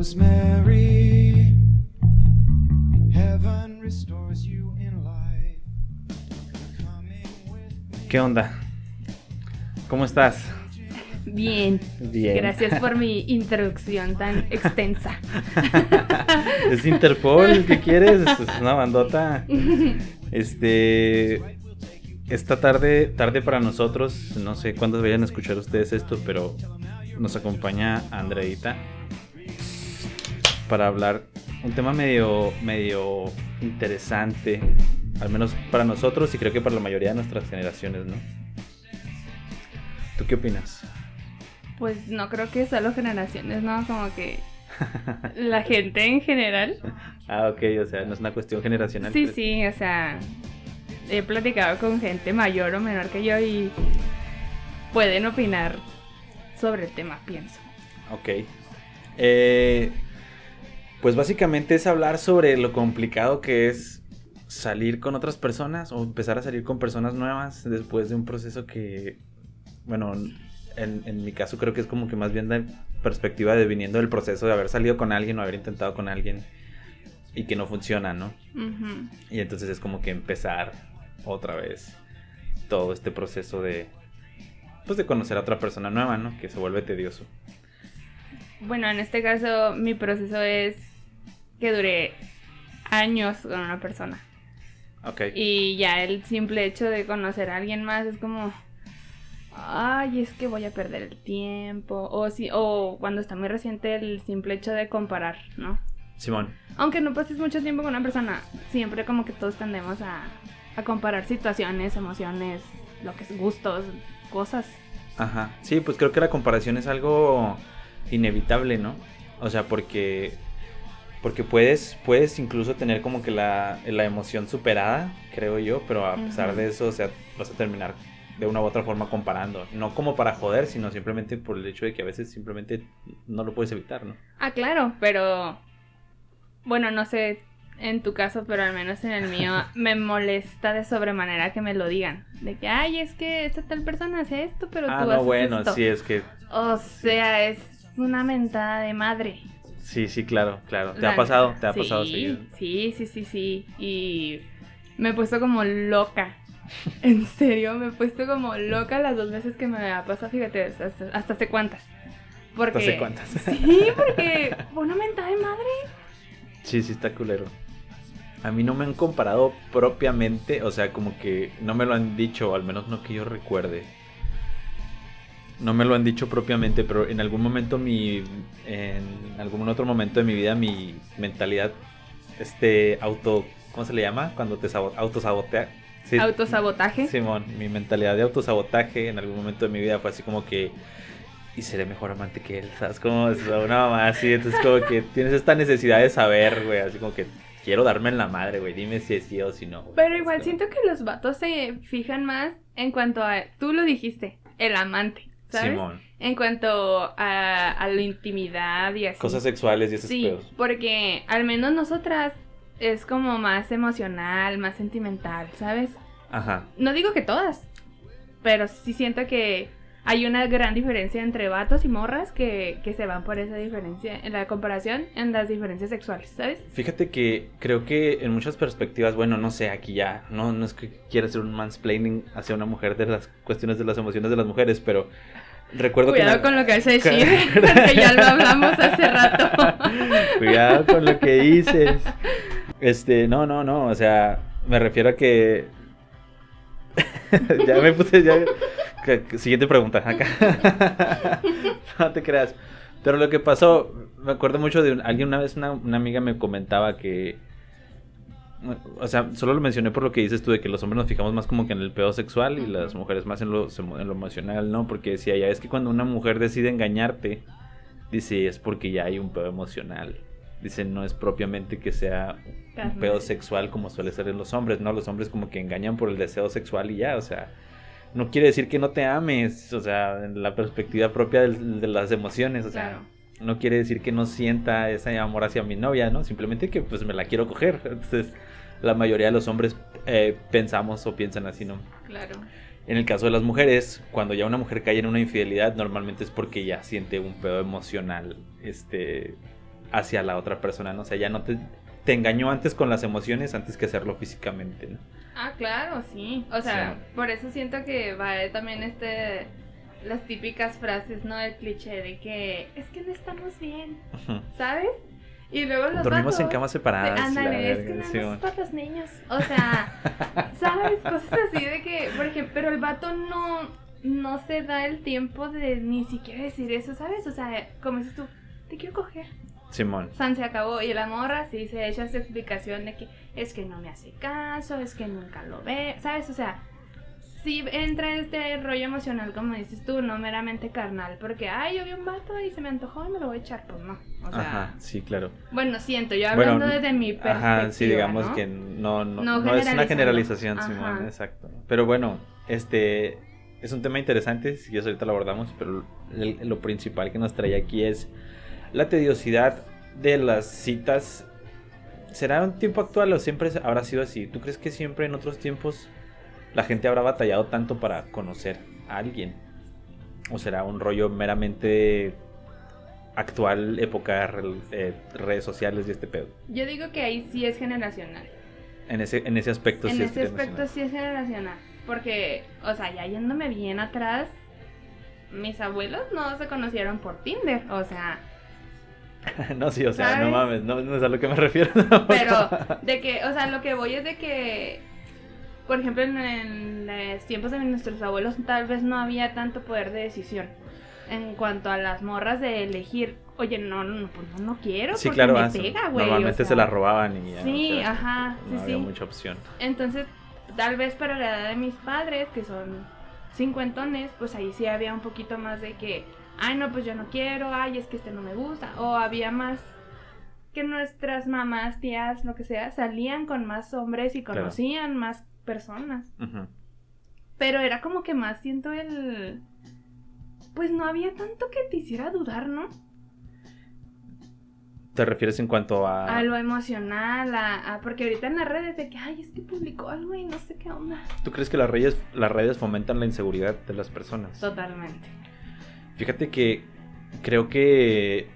Rosemary, heaven restores you in life. Coming with me. ¿Qué onda? ¿Cómo estás? Bien. Bien. Gracias por mi introducción tan extensa. ¿Es Interpol? ¿Qué quieres? Es una bandota. Este. Esta tarde, tarde para nosotros, no sé cuándo vayan a escuchar ustedes esto, pero nos acompaña Andreita para hablar un tema medio, medio interesante, al menos para nosotros y creo que para la mayoría de nuestras generaciones, ¿no? ¿Tú qué opinas? Pues no creo que solo generaciones, ¿no? Como que la gente en general. Ah, ok, o sea, no es una cuestión generacional. Sí, ¿crees? sí, o sea, he platicado con gente mayor o menor que yo y pueden opinar sobre el tema, pienso. Ok. Eh, pues básicamente es hablar sobre lo complicado que es salir con otras personas o empezar a salir con personas nuevas después de un proceso que, bueno, en, en mi caso creo que es como que más bien de perspectiva de viniendo del proceso de haber salido con alguien o haber intentado con alguien y que no funciona, ¿no? Y entonces es como que empezar otra vez todo este proceso de, pues de conocer a otra persona nueva, ¿no? Que se vuelve tedioso. Bueno, en este caso mi proceso es que duré años con una persona. Ok. Y ya el simple hecho de conocer a alguien más es como, ay, es que voy a perder el tiempo. O, si, o cuando está muy reciente el simple hecho de comparar, ¿no? Simón. Aunque no pases mucho tiempo con una persona, siempre como que todos tendemos a, a comparar situaciones, emociones, lo que es gustos, cosas. Ajá. Sí, pues creo que la comparación es algo inevitable, ¿no? O sea, porque porque puedes puedes incluso tener como que la, la emoción superada, creo yo, pero a pesar de eso, o sea, vas a terminar de una u otra forma comparando, no como para joder, sino simplemente por el hecho de que a veces simplemente no lo puedes evitar, ¿no? Ah, claro, pero bueno, no sé en tu caso, pero al menos en el mío me molesta de sobremanera que me lo digan. De que, ay, es que esta tal persona hace esto, pero ah, tú no, haces bueno, esto. sí es que O sea, es una mentada de madre. Sí, sí, claro, claro. ¿Te La ha pasado? ¿Te ha pasado Sí, seguido? Sí, sí, sí, sí. Y me he puesto como loca. En serio, me he puesto como loca las dos veces que me ha pasado. Fíjate, hasta, hasta hace cuántas. Porque... ¿Hasta hace cuántas? Sí, porque una mentada de madre. Sí, sí, está culero. A mí no me han comparado propiamente, o sea, como que no me lo han dicho, o al menos no que yo recuerde. No me lo han dicho propiamente, pero en algún momento mi. En algún otro momento de mi vida, mi mentalidad. Este auto. ¿Cómo se le llama? Cuando te sabo- autosabotea. Sí, Autosabotaje. Simón, mi mentalidad de autosabotaje en algún momento de mi vida fue así como que. Y seré mejor amante que él, ¿sabes? Como una mamá así. Entonces, como que tienes esta necesidad de saber, güey. Así como que quiero darme en la madre, güey. Dime si es sí o si no. güey. Pero igual siento que los vatos se fijan más en cuanto a, tú lo dijiste, el amante, ¿sabes? Simón. En cuanto a, a la intimidad y así. Cosas sexuales y esos Sí, pedos. porque al menos nosotras es como más emocional, más sentimental, ¿sabes? Ajá. No digo que todas, pero sí siento que hay una gran diferencia entre vatos y morras que, que se van por esa diferencia, en la comparación en las diferencias sexuales, ¿sabes? Fíjate que creo que en muchas perspectivas, bueno, no sé, aquí ya, no, no es que quiera hacer un mansplaining hacia una mujer de las cuestiones de las emociones de las mujeres, pero recuerdo Cuidado que... con lo que vas a decir, porque ya lo hablamos hace rato. Cuidado con lo que dices. Este, no, no, no, o sea, me refiero a que... ya me puse, ya... Siguiente pregunta, acá. no te creas. Pero lo que pasó, me acuerdo mucho de un- alguien una vez, una, una amiga me comentaba que... O sea, solo lo mencioné por lo que dices tú de que los hombres nos fijamos más como que en el pedo sexual y las mujeres más en lo, en lo emocional, ¿no? Porque decía, ya es que cuando una mujer decide engañarte, dice, es porque ya hay un pedo emocional. Dice, no es propiamente que sea un pedo sexual como suele ser en los hombres, ¿no? Los hombres como que engañan por el deseo sexual y ya, o sea, no quiere decir que no te ames, o sea, en la perspectiva propia del- de, las emociones, o sea, Claro. no quiere decir que no sienta ese amor hacia mi novia, ¿no? Simplemente que pues me la quiero coger. Entonces, la mayoría de los hombres eh, pensamos o piensan así, ¿no? Claro. En el caso de las mujeres, cuando ya una mujer cae en una infidelidad, normalmente es porque ya siente un pedo emocional, este, hacia la otra persona, ¿no? O sea, ya no te, te engañó antes con las emociones antes que hacerlo físicamente, ¿no? Ah, claro, sí. O sea, Sí. por eso siento que va también este las típicas frases, ¿no? El cliché de que es que no estamos bien. ¿sabes? Y luego los Dormimos en camas separadas. Ándale, es que verga, bueno. es para los niños. O sea, ¿sabes? Cosas así de que, por ejemplo, pero el vato no, no se da el tiempo de ni siquiera decir eso, ¿sabes? O sea, como dices tú, te quiero coger. Simón. San se acabó y la morra sí se echa esa explicación de que es que no me hace caso, es que nunca lo ve, ¿sabes? O sea, sí entra este rollo emocional, como dices tú, no meramente carnal, porque, ay, yo vi un vato y se me antojó y me lo voy a echar, pues no. O sea, Ajá, sí, claro. bueno, siento, yo Bueno, hablando desde mi perspectiva. Ajá, sí, digamos ¿no? que no, no, No no es una generalización, Ajá. Simón, exacto. Pero bueno, este es un tema interesante, si quieres ahorita lo abordamos, pero el- lo principal que nos trae aquí es la tediosidad de las citas. ¿Será un tiempo actual o siempre habrá sido así? ¿Tú crees que siempre en otros tiempos la gente habrá batallado tanto para conocer a alguien? ¿O será un rollo meramente actual, época, eh, redes sociales y este pedo? Yo digo que ahí sí es generacional. En ese, en ese aspecto en sí es ese aspecto sí es generacional. Porque, o sea, ya yéndome bien atrás, mis abuelos no se conocieron por Tinder. O sea, no, sí, o sea, ¿Sabes? no mames, no, no es a lo que me refiero. Pero de que, o sea, lo que voy es de que, por ejemplo, en, en los tiempos de nuestros abuelos tal vez no había tanto poder de decisión en cuanto a las morras de elegir, oye, no, no, pues no, no quiero sí, porque claro, me ah, pega, güey. normalmente o se sea. la robaban y ya, Sí, o sea, ajá, no sí, había sí. mucha opción. Entonces, tal vez para la edad de mis padres, que son cincuentones, pues ahí sí había un poquito más de que, ay, no, pues yo no quiero, ay, es que este no me gusta. O había más que nuestras mamás, tías, lo que sea, salían con más hombres y Claro. conocían más personas. Pero era como que más siento el... Pues no había tanto que te hiciera dudar, ¿no? ¿Te refieres en cuanto a...? A lo emocional, a, a- Porque ahorita en las redes de que, ay, es que publicó algo y no sé qué onda. ¿Tú crees que las redes, las redes fomentan la inseguridad de las personas? Totalmente. Fíjate que creo que,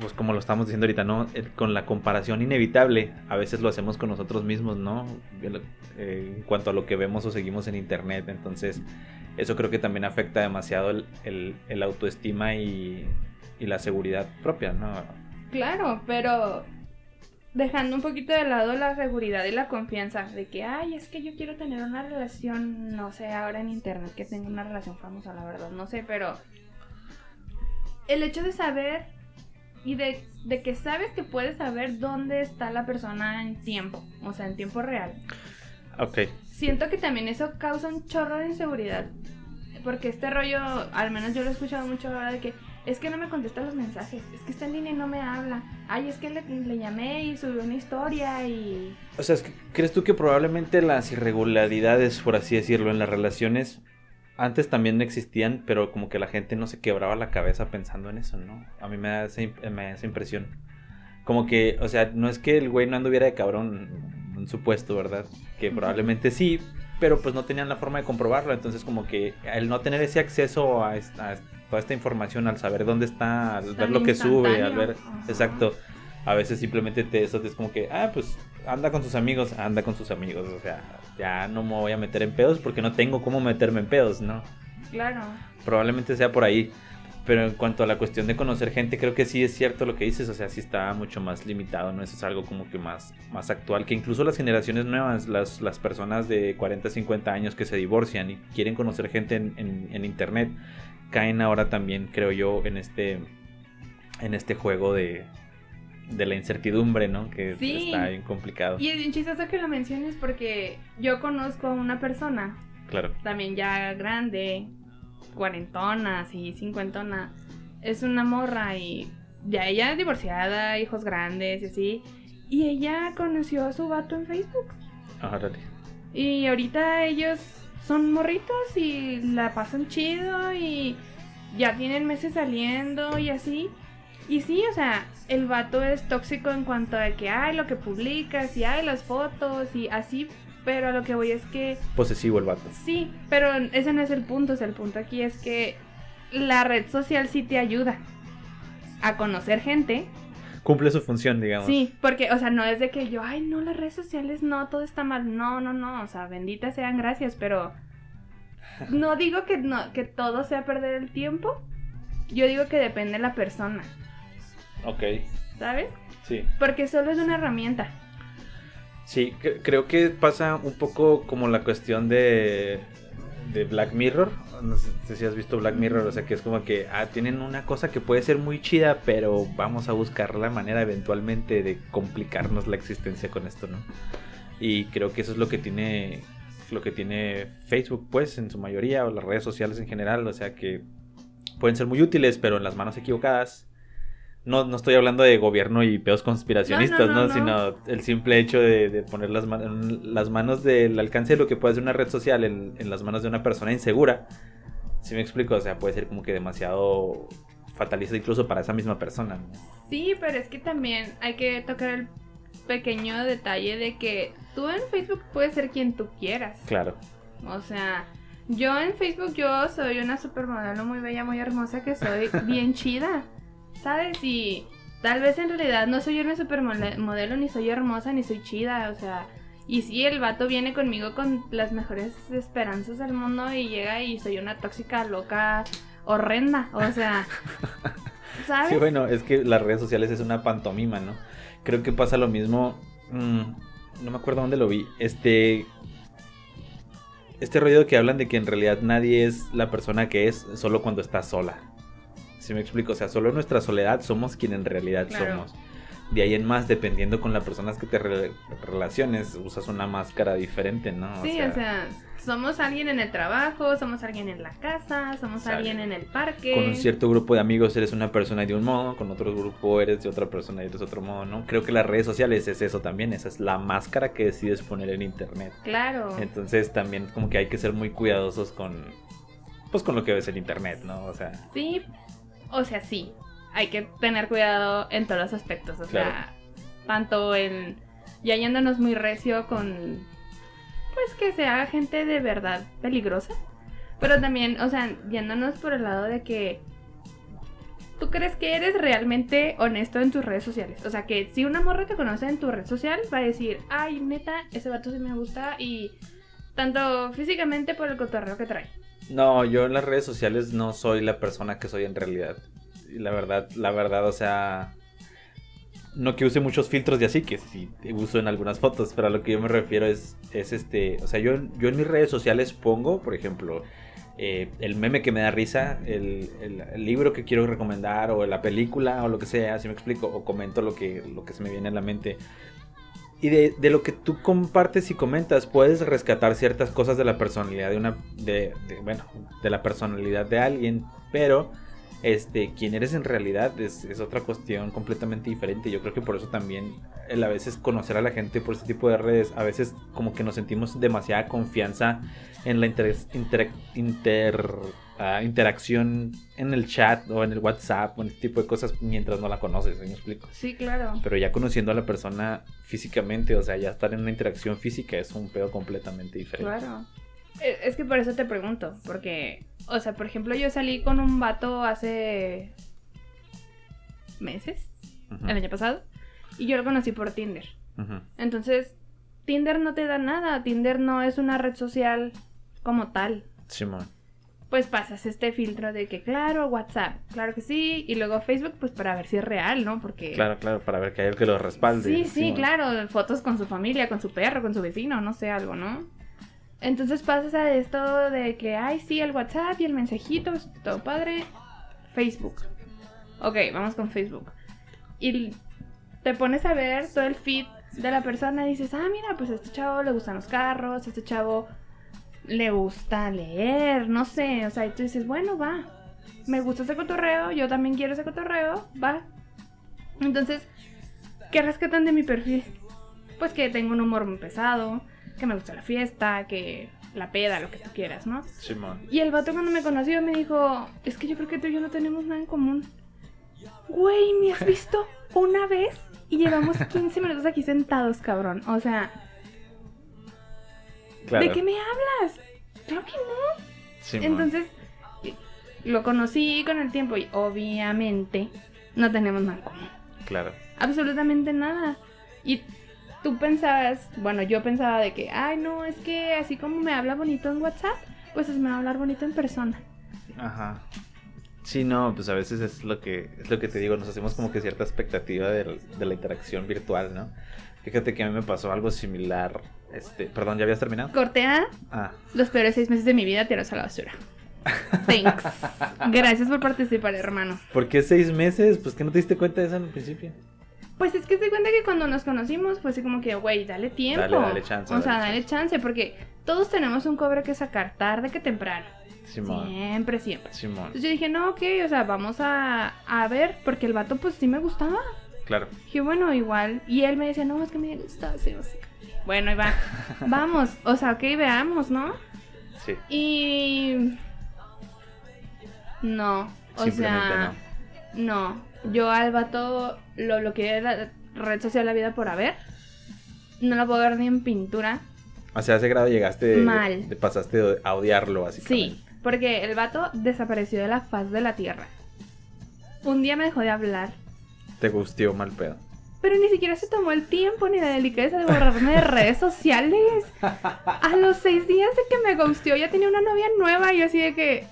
pues como lo estamos diciendo ahorita, ¿no? Con la comparación inevitable, a veces lo hacemos con nosotros mismos, ¿no? Eh, en cuanto a lo que vemos o seguimos en internet, entonces eso creo que también afecta demasiado el, el- el autoestima y, y la seguridad propia, ¿no? Claro, pero dejando un poquito de lado la seguridad y la confianza de que, ay, es que yo quiero tener una relación, no sé, ahora en internet que tengo una relación famosa, la verdad, no sé, pero el hecho de saber y de, de que sabes que puedes saber dónde está la persona en tiempo, o sea, en tiempo real. Ok, Siento que también eso causa un chorro de inseguridad. Porque este rollo, al menos yo lo he escuchado mucho ahora de que es que no me contesta los mensajes, es que está en línea y no me habla. Ay, es que le, le llamé y subió una historia y... O sea, ¿crees tú que probablemente las irregularidades, por así decirlo, en las relaciones antes también existían, pero como que la gente no se quebraba la cabeza pensando en eso, ¿no? A mí me da esa, me da esa impresión. Como que, o sea, no es que el güey no anduviera de cabrón, un supuesto, ¿verdad? Que probablemente sí, pero pues no tenían la forma de comprobarlo. Entonces como que el no tener ese acceso a, esta- a toda esta información, al saber dónde está, al ver lo que sube, al ver... Exacto a veces simplemente te eso es como que, ah, pues anda con sus amigos, anda con sus amigos, o sea, ya no me voy a meter en pedos porque no tengo cómo meterme en pedos, ¿no? Claro. Probablemente sea por ahí. Pero en cuanto a la cuestión de conocer gente, creo que sí es cierto lo que dices, o sea, sí está mucho más limitado, ¿no? Eso es algo como que más, más actual, que incluso las generaciones nuevas, las, las personas de 40, 50 años que se divorcian y quieren conocer gente en, en- en internet, caen ahora también, creo yo, en este, en este juego de, de la incertidumbre, ¿no? Que Sí. está bien complicado. Y es bien chistoso que lo menciones porque yo conozco a una persona, Claro. también ya grande, cuarentona, así, cincuentona. Es una morra y ya ella es divorciada, hijos grandes y así. Y ella conoció a su vato en Facebook. Órale. Y ahorita ellos son morritos y la pasan chido y ya tienen meses saliendo y así. Y sí, o sea, el vato es tóxico en cuanto a que hay lo que publicas y hay las fotos y así, pero a lo que voy es que Posesivo el vato. sí, pero ese no es el punto, o sea, el punto aquí es que la red social sí te ayuda a conocer gente cumple su función, digamos. Sí, porque, o sea, no es de que yo, ay, no, las redes sociales, no, todo está mal. No, no, no, o sea, benditas sean gracias, pero no digo que, no, que todo sea perder el tiempo. Yo digo que depende de la persona, Ok, ¿sabes? sí. Porque solo es una herramienta. Sí, cre- creo que pasa un poco como la cuestión de, de Black Mirror. No sé si has visto Black Mirror, o sea que es como que ah, tienen una cosa que puede ser muy chida, pero vamos a buscar la manera eventualmente de complicarnos la existencia con esto, ¿no? Y creo que eso es lo que tiene lo que tiene Facebook, pues, en su mayoría, o las redes sociales en general, o sea que pueden ser muy útiles, pero en las manos equivocadas. No, no estoy hablando de gobierno y peos conspiracionistas, No, ¿no? no, no, no. Sino el simple hecho de, de poner las, man- las manos del alcance de lo que puede ser una red social en, en las manos de una persona insegura. Si me explico? O sea, puede ser como que demasiado fatalista incluso para esa misma persona. ¿no? Sí, pero es que también hay que tocar el pequeño detalle de que tú en Facebook puedes ser quien tú quieras. Claro. O sea, yo en Facebook yo soy una supermodelo muy bella, muy hermosa, que soy bien chida, ¿sabes? Y tal vez en realidad no soy una supermodelo, ni soy hermosa, ni soy chida, o sea... Y sí, el vato viene conmigo con las mejores esperanzas del mundo y llega y soy una tóxica, loca, horrenda, o sea... ¿Sabes? Sí, bueno, es que las redes sociales es una pantomima, ¿no? Creo que pasa lo mismo. mm, no me acuerdo dónde lo vi. Este. Este rollo que hablan de que en realidad nadie es la persona que es solo cuando está sola. Si me explico? O sea, solo en nuestra soledad somos quien en realidad Claro. somos. De ahí en más, dependiendo con las personas que te re- relaciones, usas una máscara diferente, ¿no? Sí, o sea, somos alguien en el trabajo, somos alguien en la casa, somos Sale. alguien en el parque. con un cierto grupo de amigos eres una persona de un modo, con otro grupo eres de otra persona y eres de otro modo, ¿no? Creo que las redes sociales es eso también, esa es la máscara que decides poner en internet. Claro. Entonces también como que hay que ser muy cuidadosos con pues con lo que ves en internet, ¿no? O sea, Sí, o sea, sí. Hay que tener cuidado en todos los aspectos. O sea, tanto en. Ya yéndonos muy recio con. Pues que sea gente de verdad peligrosa. Pero también, o sea, yéndonos por el lado de que. ¿Tú crees que eres realmente honesto en tus redes sociales? O sea, que si una morra te conoce en tu red social, va a decir, ay, neta, ese vato sí me gusta y. Tanto físicamente por el cotorreo que trae. No, yo en las redes sociales no soy la persona que soy en realidad. La verdad, la verdad, o sea, no que use muchos filtros de así, que sí uso en algunas fotos, pero a lo que yo me refiero es, es este, o sea, yo, yo en mis redes sociales pongo, por ejemplo, eh, el meme que me da risa, el, el- el libro que quiero recomendar, o la película, o lo que sea, si me explico, o comento lo que, lo que se me viene a la mente. Y de, de lo que tú compartes y comentas, puedes rescatar ciertas cosas de la personalidad de una, de, bueno, de la personalidad de alguien, pero este, quién eres en realidad es, es otra cuestión completamente diferente. Yo creo que por eso también el a veces conocer a la gente por este tipo de redes, a veces como que nos sentimos demasiada confianza en la inter, inter- inter- interacción en el chat o en el WhatsApp o en este tipo de cosas mientras no la conoces, ¿sí ¿me explico? Sí, claro. Pero ya conociendo a la persona físicamente, o sea, ya estar en una interacción física es un pedo completamente diferente. Claro. Eh, Es que por eso te pregunto, porque, o sea, por ejemplo, yo salí con un vato hace meses, el año pasado, y yo lo conocí por Tinder. Entonces, Tinder no te da nada, Tinder no es una red social como tal. Simón. Pues pasas este filtro de que, claro, WhatsApp, claro que sí, y luego Facebook, pues para ver si es real, ¿no? Porque... Claro, claro, para ver que hay el que lo respalde. Sí, sí, claro, fotos con su familia, con su perro, con su vecino, no sé, algo, ¿no? Entonces pasas a esto de que, ay, sí, el WhatsApp y el mensajito, es todo padre. Facebook. Ok, vamos con Facebook. Y te pones a ver todo el feed de la persona y dices, ah, mira, pues a este chavo le gustan los carros, a este chavo le gusta leer, no sé, o sea, y tú dices, bueno, va, me gusta ese cotorreo, yo también quiero ese cotorreo, va. Entonces, ¿qué rescatan de mi perfil? Pues que tengo un humor muy pesado, que me gusta la fiesta, que la peda, lo que tú quieras, ¿no? Simón. Y el vato cuando me conoció me dijo, es que yo creo que tú y yo no tenemos nada en común. Güey, ¿me has visto una vez? Y llevamos 15 minutos aquí sentados, cabrón. O sea, Claro. ¿de qué me hablas? Claro que no. Entonces, lo conocí con el tiempo y obviamente no tenemos nada en común. Claro. Absolutamente nada. Y tú pensabas, bueno, yo pensaba de que, ay, no, es que así como me habla bonito en WhatsApp, pues es me va a hablar bonito en persona. Ajá. Sí, no, pues a veces es lo que es lo que te digo, nos hacemos como que cierta expectativa de, de la interacción virtual, ¿no? Fíjate que a mí me pasó algo similar. Este, perdón, ¿ya habías terminado? Cortea, Ah, los peores seis meses de mi vida tirados a la basura. Thanks. Gracias por participar, hermano. ¿por qué seis meses? Pues que no te diste cuenta de eso al principio. Pues es que se cuenta que cuando nos conocimos fue así como que, güey, dale tiempo. Dale, dale chance, O sea, dale dale chance, porque todos tenemos un cobre que sacar tarde que temprano. Simón. Siempre, siempre. Simón. Entonces yo dije, no, ok, o sea, vamos a, a ver, porque el vato pues sí me gustaba. Claro. Dije, bueno, igual. Y él me decía, no, es que me gusta, sí, o sea. Bueno, va. Vamos, o sea, ok, veamos, ¿no? Sí. Y... No, o sea... No, yo al vato lo bloqueé de la red social La Vida por haber. No lo puedo ver ni en pintura. O sea, a ese grado llegaste. Mal. Te pasaste a odiarlo, básicamente. Sí, porque el vato desapareció de la faz de la tierra. Un día me dejó de hablar, Te gustió mal pedo. Pero ni siquiera se tomó el tiempo ni la delicadeza de borrarme de redes sociales. A los seis días de que me gustió ya tenía una novia nueva y yo así de que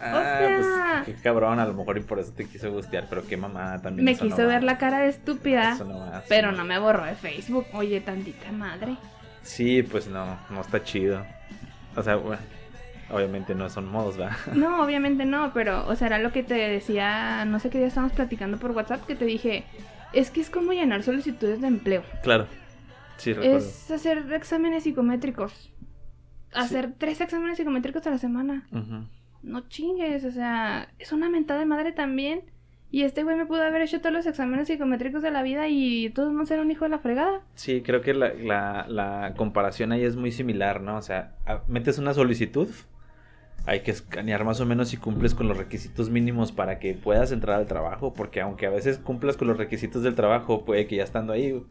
Ah, sea- pues qué cabrón, a lo mejor y por eso te quiso gustear, pero qué mamada también. me quiso no va. ver la cara de estúpida, no va, pero no me borró de Facebook. Oye, tantita madre. Sí, pues no, no está chido. O sea, bueno, obviamente no son modos, ¿va? No, obviamente no, pero, o sea, era lo que te decía, no sé qué día estábamos platicando por WhatsApp, que te dije, es que es como llenar solicitudes de empleo. Claro. Sí, recuerdo. Es hacer exámenes psicométricos. Hacer tres exámenes psicométricos a la semana. Ujú. No chingues, o sea, es una mentada de madre también. Y este güey me pudo haber hecho todos los exámenes psicométricos de la vida y todos no ser un hijo de la fregada. Sí, creo que la, la, la comparación ahí es muy similar, ¿no? O sea, metes una solicitud, hay que escanear más o menos si cumples con los requisitos mínimos para que puedas entrar al trabajo, porque aunque a veces cumplas con los requisitos del trabajo, puede que ya estando ahí,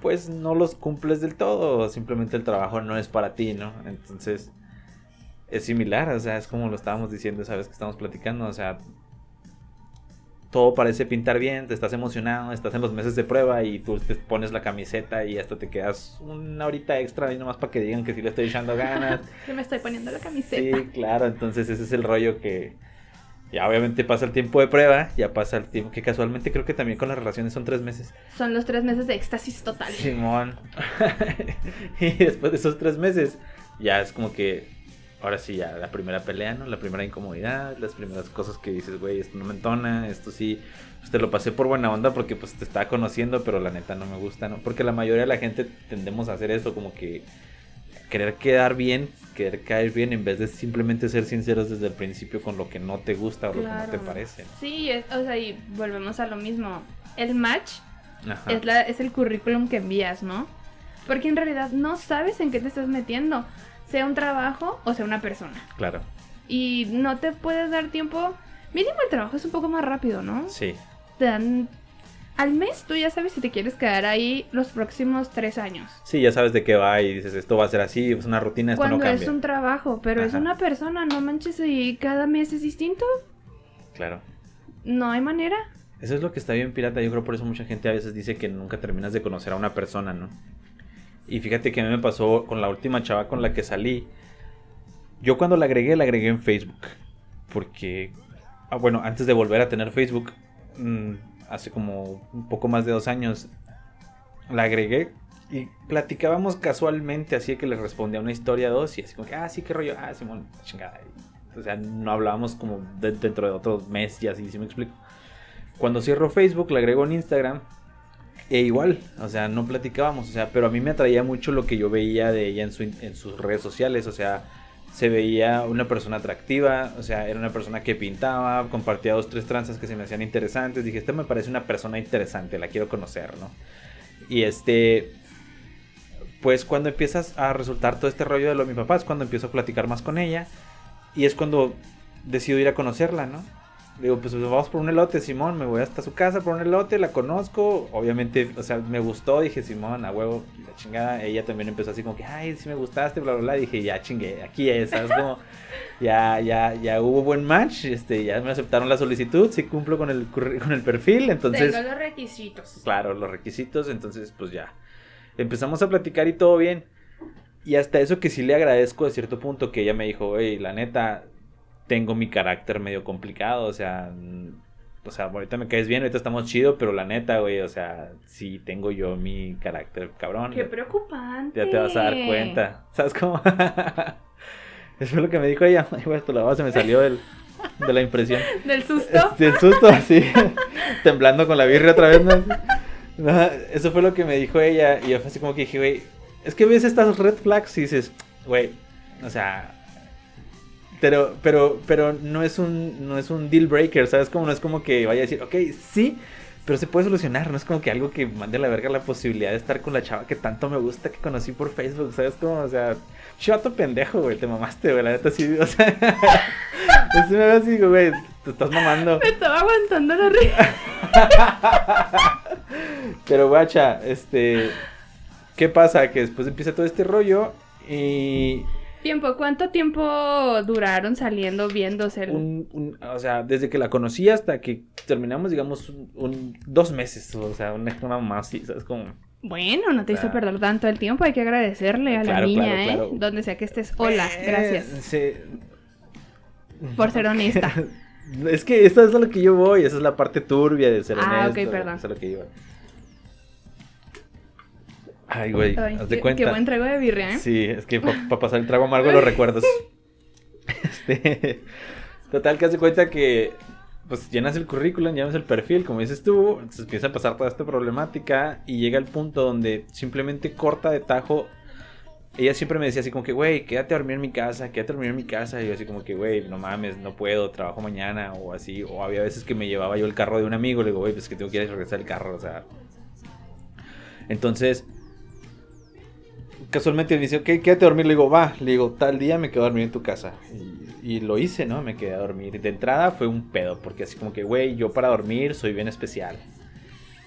pues no los cumples del todo, simplemente el trabajo no es para ti, ¿no? Entonces, es similar, o sea, es como lo estábamos diciendo esa vez que estamos platicando, o sea, todo parece pintar bien, te estás emocionado, estás en los meses de prueba y tú te pones la camiseta y hasta te quedas una horita extra ahí nomás para que digan que sí le estoy echando ganas. Que me estoy poniendo la Sí, camiseta. claro, entonces ese es el rollo que ya obviamente pasa el tiempo de prueba, ya pasa el tiempo que casualmente creo que también con las relaciones son tres meses. Son los tres meses de éxtasis total. Simón. y después de esos tres meses, ya es como que, ahora sí, ya la primera pelea, ¿no? La primera incomodidad, las primeras cosas que dices, güey, esto no me entona, esto sí, pues te lo pasé por buena onda porque pues te estaba conociendo, pero la neta no me gusta, ¿no? Porque la mayoría de la gente tendemos a hacer eso, como que querer quedar bien, querer caer bien, en vez de simplemente ser sinceros desde el principio con lo que no te gusta o lo que no te parece. Sí, es- o sea, y volvemos a lo mismo. El match es, la, es el currículum que envías, ¿no? Porque en realidad no sabes en qué te estás metiendo, sea un trabajo o sea una persona. Claro, Y no te puedes dar tiempo. Mínimo el trabajo es un poco más rápido, ¿no? sí. Te dan. Al mes tú ya sabes si te quieres quedar ahí los próximos tres años. Sí, ya sabes de qué va y dices, esto va a ser así, es una rutina, esto Cuando no cambia. es un trabajo, pero es una persona, no manches, y cada mes es distinto. Claro. No hay manera. Eso es lo que está bien pirata. Yo creo por eso mucha gente a veces dice que nunca terminas de conocer a una persona, ¿no? Y fíjate que a mí me pasó con la última chava con la que salí. Yo cuando la agregué, la agregué en Facebook. Porque, ah, bueno, antes de volver a tener Facebook, mm, hace como un poco más de dos años, la agregué y platicábamos casualmente, así que le respondía una historia dos y así como que, ah, sí, qué rollo, ah, Simón, chingada. O sea, no hablábamos como de- dentro de otro mes y así, ¿sí me explico? Cuando cierro Facebook, la agrego en Instagram. E igual, o sea, no platicábamos, o sea, pero a mí me atraía mucho lo que yo veía de ella en, su, en sus redes sociales, o sea, se veía una persona atractiva, o sea, era una persona que pintaba, compartía dos, tres tranzas que se me hacían interesantes, dije, esta me parece una persona interesante, la quiero conocer, ¿no? Y este, pues cuando empiezas a resultar todo este rollo de lo de mi papá, es cuando empiezo a platicar más con ella, y es cuando decido ir a conocerla, ¿no? Digo, pues vamos por un elote, Simón, me voy hasta su casa por un elote, la conozco, obviamente, o sea, me gustó, dije, Simón, a huevo, la chingada, ella también empezó así como que, ay, sí me gustaste, bla, bla, bla, dije, ya chingué, aquí es, ¿sabes? Como, ya, ya, ya hubo buen match, este, ya me aceptaron la solicitud, sí cumplo con el, con el perfil, entonces... Tengo los requisitos. Claro, los requisitos, entonces pues ya. Empezamos a platicar y todo bien. Y hasta eso que sí le agradezco a cierto punto que ella me dijo, oye, la neta, tengo mi carácter medio complicado, o sea, mm, o sea, ahorita me caes bien, ahorita estamos chido, pero la neta, güey, o sea, sí tengo yo mi carácter cabrón. Qué preocupante. Ya te vas a dar cuenta. ¿Sabes cómo? Eso fue lo que me dijo ella. Güey, hasta la voz se me salió del, de la impresión. Del susto. Del susto, así. temblando con la birria otra vez. ¿no? No, eso fue lo que me dijo ella. Y yo fue así como que dije, güey, es que ves estas red flags y dices, güey, o sea. Pero, pero, pero no es un, no es un deal breaker, ¿sabes? Como no es como que vaya a decir, ok, sí, pero se puede solucionar, no es como que algo que mande a la verga la posibilidad de estar con la chava que tanto me gusta, que conocí por Facebook, ¿sabes? Como, o sea, chato pendejo, güey, te mamaste, güey, la neta sí, o sea, así me así, güey, te estás mamando. Me estaba aguantando la risa. Pero, guacha, este, ¿qué pasa? Que después empieza todo este rollo y Tiempo, ¿cuánto tiempo duraron saliendo viéndose? el- un, un- o sea, desde que la conocí hasta que terminamos, digamos, un, un- dos meses, o sea, una, una más, sí, ¿sabes? Como... Bueno, no te hizo Claro. perder tanto el tiempo, hay que agradecerle a la niña, claro, ¿eh? claro. Donde sea que estés. Hola, Eh, gracias sí. por ser honesta. Es que eso es a lo que yo voy, esa es la parte turbia de ser Ah, honesto. ok, perdón. Eso es a lo que iba. Ay, güey, Ay, haz de cuenta. qué buen trago de birria, ¿eh? Sí, es que para pasar el trago amargo los recuerdos. Este, total, que hace cuenta que pues llenas el currículum, llenas el perfil, como dices tú, entonces empieza a pasar toda esta problemática y llega el punto donde simplemente corta de tajo. Ella siempre me decía así como que, güey, quédate a dormir en mi casa, quédate a dormir en mi casa. Y yo así como que, güey, no mames, no puedo, trabajo mañana o así. O había veces que me llevaba yo el carro de un amigo, le digo, güey, pues que tengo que ir a regresar el carro, o sea. Entonces, casualmente me dice, ok, quédate a dormir. Le digo, va. Le digo, tal día me quedo a dormir en tu casa. Y, y lo hice, ¿no? Me quedé a dormir. De entrada fue un pedo, porque así como que, güey, yo para dormir soy bien especial.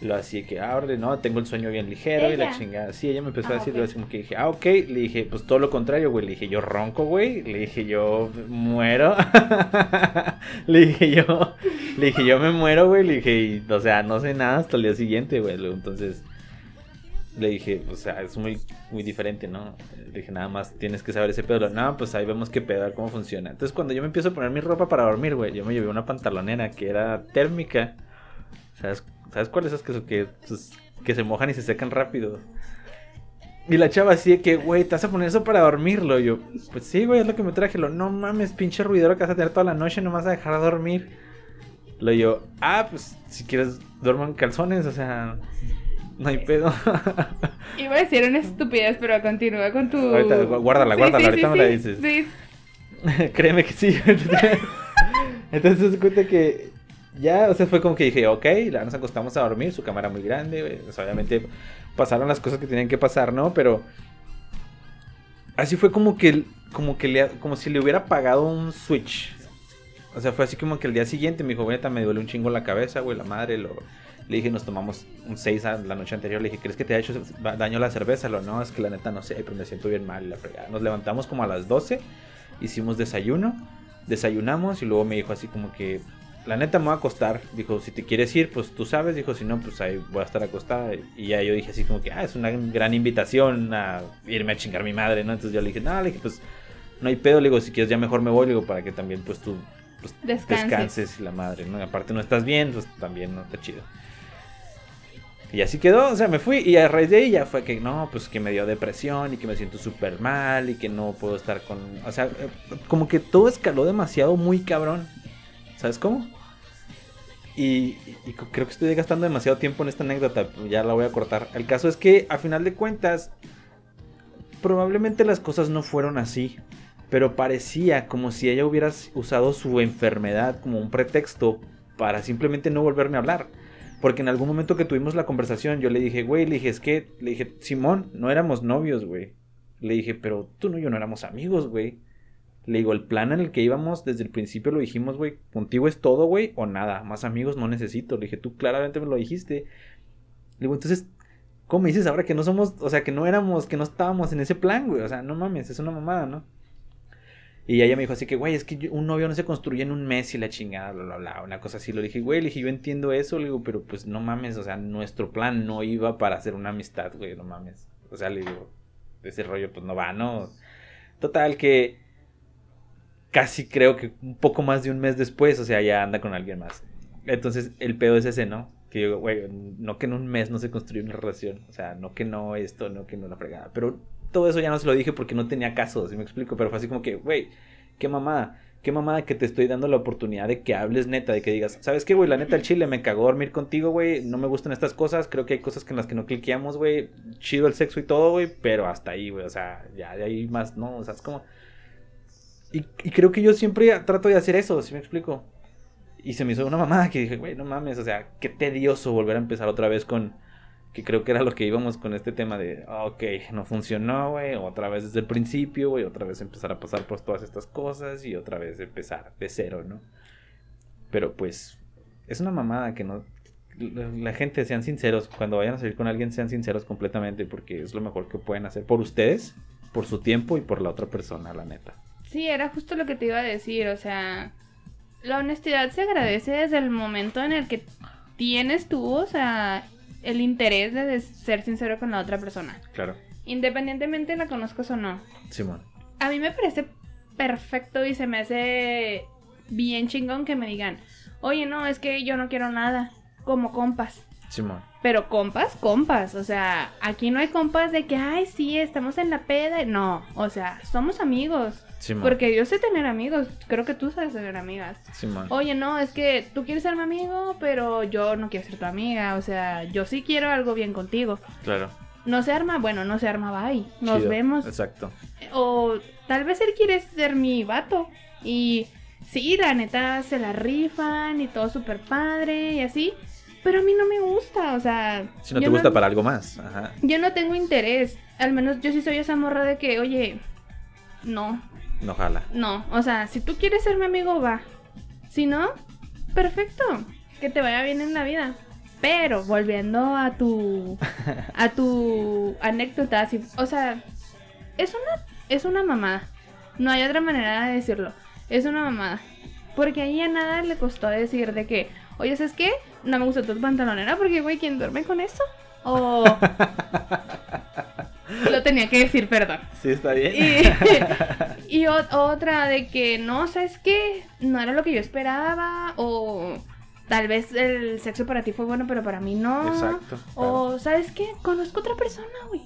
Lo así que, ah, órale, no, tengo el sueño bien ligero y la chingada. Sí, ella me empezó a Ah, decir, ok. lo así como que dije, ah, ok. Le dije, pues todo lo contrario, güey. Le dije, yo ronco, güey. Le dije, yo muero. le dije, yo, le dije, yo me muero, güey. Le dije, y, o sea, no sé nada hasta el día siguiente, güey. Entonces, le dije, o sea, es muy, muy diferente, ¿no? Le dije, nada más tienes que saber ese pedo. No, pues ahí vemos qué pedo, a cómo funciona. Entonces, cuando yo me empiezo a poner mi ropa para dormir, güey, yo me llevé una pantalonera que era térmica. ¿Sabes, ¿sabes cuáles? Esas que, pues, que se mojan y se secan rápido. Y la chava así de que, güey, ¿te vas a poner eso para dormirlo? Y yo, pues sí, güey, es lo que me traje. Lo, no mames, pinche ruidero que vas a tener toda la noche, no vas a dejar dormir. Lo yo, ah, pues si quieres, duermo en calzones, o sea, no hay pedo. Iba a decir una estupidez, pero continúa con tu. Ahorita, gu- guárdala, guárdala, ahorita me la dices. Sí, Créeme que sí. Entonces cuenta que ya, o sea, fue como que dije, ok, ya nos acostamos a dormir, su cámara muy grande, sea, obviamente pasaron las cosas que tenían que pasar, ¿no? Pero así fue como que, como que le, como si le hubiera apagado un switch. O sea, fue así como que el día siguiente me dijo, neta, me duele un chingo la cabeza, güey, la madre, lo... Le dije, nos tomamos un 6 la noche anterior. Le dije, ¿crees que te ha hecho daño la cerveza? Lo no, es que la neta no sé, pero me siento bien mal. La fregada. Nos levantamos como a las 12, hicimos desayuno, desayunamos y luego me dijo así como que, la neta me voy a acostar. Dijo, si te quieres ir, pues tú sabes. Dijo, si no, pues ahí voy a estar acostada. Y ya yo dije así como que, ah, es una gran invitación a irme a chingar mi madre, ¿no? Entonces yo le dije, no, le dije, pues no hay pedo. Le digo, si quieres ya mejor me voy. Le digo, para que también pues tú pues, Descanses. descanses y la madre, ¿no? Y aparte no estás bien, pues también no está chido. Y así quedó, o sea, me fui y a raíz de ahí ya fue que no, pues que me dio depresión y que me siento súper mal y que no puedo estar con... O sea, eh, como que todo escaló demasiado muy cabrón. ¿Sabes cómo? Y, y creo que estoy gastando demasiado tiempo en esta anécdota, ya la voy a cortar. El caso es que a final de cuentas, probablemente las cosas no fueron así, pero parecía como si ella hubiera usado su enfermedad como un pretexto para simplemente no volverme a hablar. Porque en algún momento que tuvimos la conversación, yo le dije, güey, le dije, es que, le dije, Simón, no éramos novios, güey. Le dije, pero tú no y yo no éramos amigos, güey. Le digo, el plan en el que íbamos desde el principio lo dijimos, güey, contigo es todo, güey, o nada, más amigos no necesito. Le dije, tú claramente me lo dijiste. Le digo, entonces, ¿cómo dices ahora que no somos, o sea, que no éramos, que no estábamos en ese plan, güey? O sea, no mames, es una mamada, ¿no? Y ella me dijo así que, güey, es que un novio no se construye en un mes y la chingada, bla, bla, bla, una cosa así. Le dije, güey, le dije, yo entiendo eso, le digo, pero pues no mames, o sea, nuestro plan no iba para hacer una amistad, güey, no mames. O sea, le digo, ese rollo pues no va, ¿no? Total que casi creo que un poco más de un mes después, o sea, ya anda con alguien más. Entonces, el pedo es ese, ¿no? Que yo, güey, no que en un mes no se construye una relación, o sea, no que no esto, no que no la fregada, pero todo eso ya no se lo dije porque no tenía caso, si me explico, pero fue así como que, güey, qué mamada, qué mamada que te estoy dando la oportunidad de que hables neta, de que digas, ¿sabes qué, güey? La neta, el chile me cagó dormir contigo, güey, no me gustan estas cosas, creo que hay cosas que en las que no cliqueamos, güey, chido el sexo y todo, güey, pero hasta ahí, güey, o sea, ya de ahí más, no, o sea, es como... Y, y creo que yo siempre trato de hacer eso, si me explico. Y se me hizo una mamada que dije, güey, no mames, o sea, qué tedioso volver a empezar otra vez con, que creo que era lo que íbamos con este tema de, ah, ok, no funcionó, güey, otra vez desde el principio, güey, otra vez empezar a pasar por todas estas cosas y otra vez empezar de cero, ¿no? Pero pues, es una mamada que no... La la gente, sean sinceros, cuando vayan a salir con alguien, sean sinceros completamente, porque es lo mejor que pueden hacer por ustedes, por su tiempo y por la otra persona, la neta. Sí, era justo lo que te iba a decir, o sea, la honestidad se agradece desde el momento en el que tienes tú, o sea, el interés de ser sincero con la otra persona, Claro. independientemente la conozcas o no. Simón. A mí me parece perfecto y se me hace bien chingón que me digan, oye, no, es que yo no quiero nada, como compas. Simón. Pero compas, compas. O sea, aquí no hay compas de que, ay, sí, estamos en la peda. No, o sea, somos amigos. Porque yo sé tener amigos. Creo que tú sabes tener amigas. Simón. Oye, no, es que tú quieres ser mi amigo, pero yo no quiero ser tu amiga. O sea, yo sí quiero algo bien contigo. Claro. No se arma, bueno, no se arma, bye. Nos Chido. vemos. Exacto. O tal vez él quiere ser mi vato. Y sí, la neta se la rifan y todo súper padre y así. Pero a mí no me gusta, o sea. Si no te gusta para algo más. Ajá. Yo no tengo interés. Al menos yo sí soy esa morra de que, oye, no, No jala. no. O sea, si tú quieres ser mi amigo, va. Si no, perfecto. Que te vaya bien en la vida. Pero volviendo a tu a tu anécdota, así, o sea, es una es una mamada. No hay otra manera de decirlo. Es una mamada. Porque ahí a nada le costó decir de que, oye, ¿sabes qué? No me gusta tu pantalonera porque, güey, ¿quién duerme con eso? O... Lo tenía que decir, perdón. Sí, está bien. Y, otra de que no, ¿sabes qué? No era lo que yo esperaba. O tal vez el sexo para ti fue bueno, pero para mí no. Exacto. O, ¿sabes qué? Conozco otra persona, güey.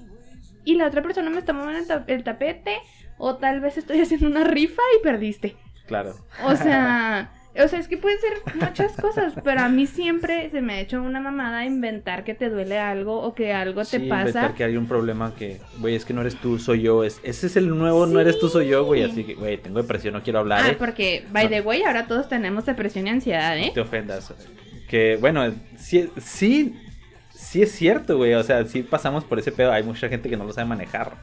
Y la otra persona me está moviendo el tapete. O tal vez estoy haciendo una rifa y perdiste. Claro. O sea, o sea, es que pueden ser muchas cosas, pero a mí siempre se me ha hecho una mamada inventar que te duele algo o que algo te Sí, pasa. inventar que hay un problema que, güey, es que no eres tú, soy yo. Es, ese es el nuevo, no eres tú, soy yo, güey. Sí. Así que, güey, tengo depresión, no quiero hablar. Ah, ¿eh? porque, by No. the way, ahora todos tenemos depresión y ansiedad, ¿eh? No te ofendas. Que, bueno, sí, sí, sí es cierto, güey. O sea, sí pasamos por ese pedo. Hay mucha gente que no lo sabe manejar.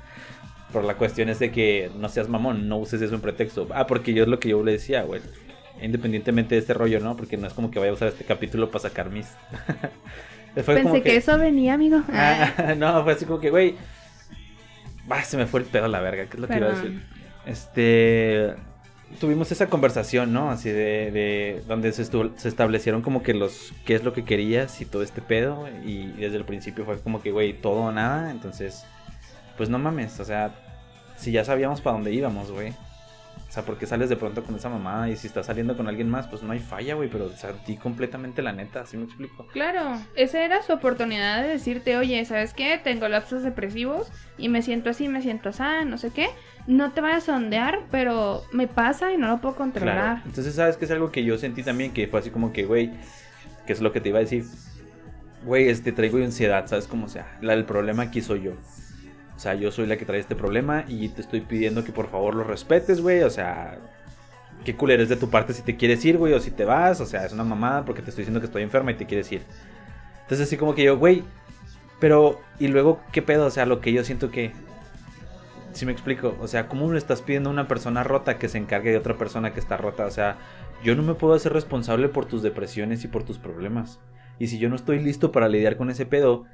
Pero la cuestión es de que no seas mamón, no uses eso en pretexto. Ah, porque yo es lo que yo le decía, güey. Independientemente de este rollo, ¿no? Porque no es como que vaya a usar este capítulo para sacar mis. Pensé como que... eso venía, amigo. Ah, no, fue así como que, güey. Se me fue el pedo a la verga. ¿Qué es lo que iba a Perdón. decir? Este. Tuvimos esa conversación, ¿no? Así de. de donde se, estu- se establecieron como que los. ¿Qué es lo que querías y todo este pedo? Y desde el principio fue como que, güey, todo o nada. Entonces. Pues no mames, o sea. Si ya sabíamos para dónde íbamos, güey. O sea, ¿por qué sales de pronto con esa mamada? Y si estás saliendo con alguien más, pues no hay falla, güey. Pero, o sea, di completamente la neta, así me explico. Claro, esa era su oportunidad de decirte, oye, ¿sabes qué? Tengo lapsos depresivos y me siento así, me siento así, no sé qué. No te vayas a sondear, pero me pasa y no lo puedo controlar. Claro. Entonces, ¿sabes qué es algo que yo sentí también? Que fue así como que, güey, que es lo que te iba a decir. Güey, este, traigo ansiedad, ¿sabes cómo sea? La, el problema aquí soy yo. O sea, yo soy la que trae este problema y te estoy pidiendo que por favor lo respetes, güey. O sea, qué cool eres de tu parte si te quieres ir, güey, o si te vas. O sea, es una mamada porque te estoy diciendo que estoy enferma y te quieres ir. Entonces, así como que yo, güey, pero, ¿y luego qué pedo? O sea, lo que yo siento que... ¿Sí me explico? O sea, ¿cómo le estás pidiendo a una persona rota que se encargue de otra persona que está rota? O sea, yo no me puedo hacer responsable por tus depresiones y por tus problemas. Y si yo no estoy listo para lidiar con ese pedo,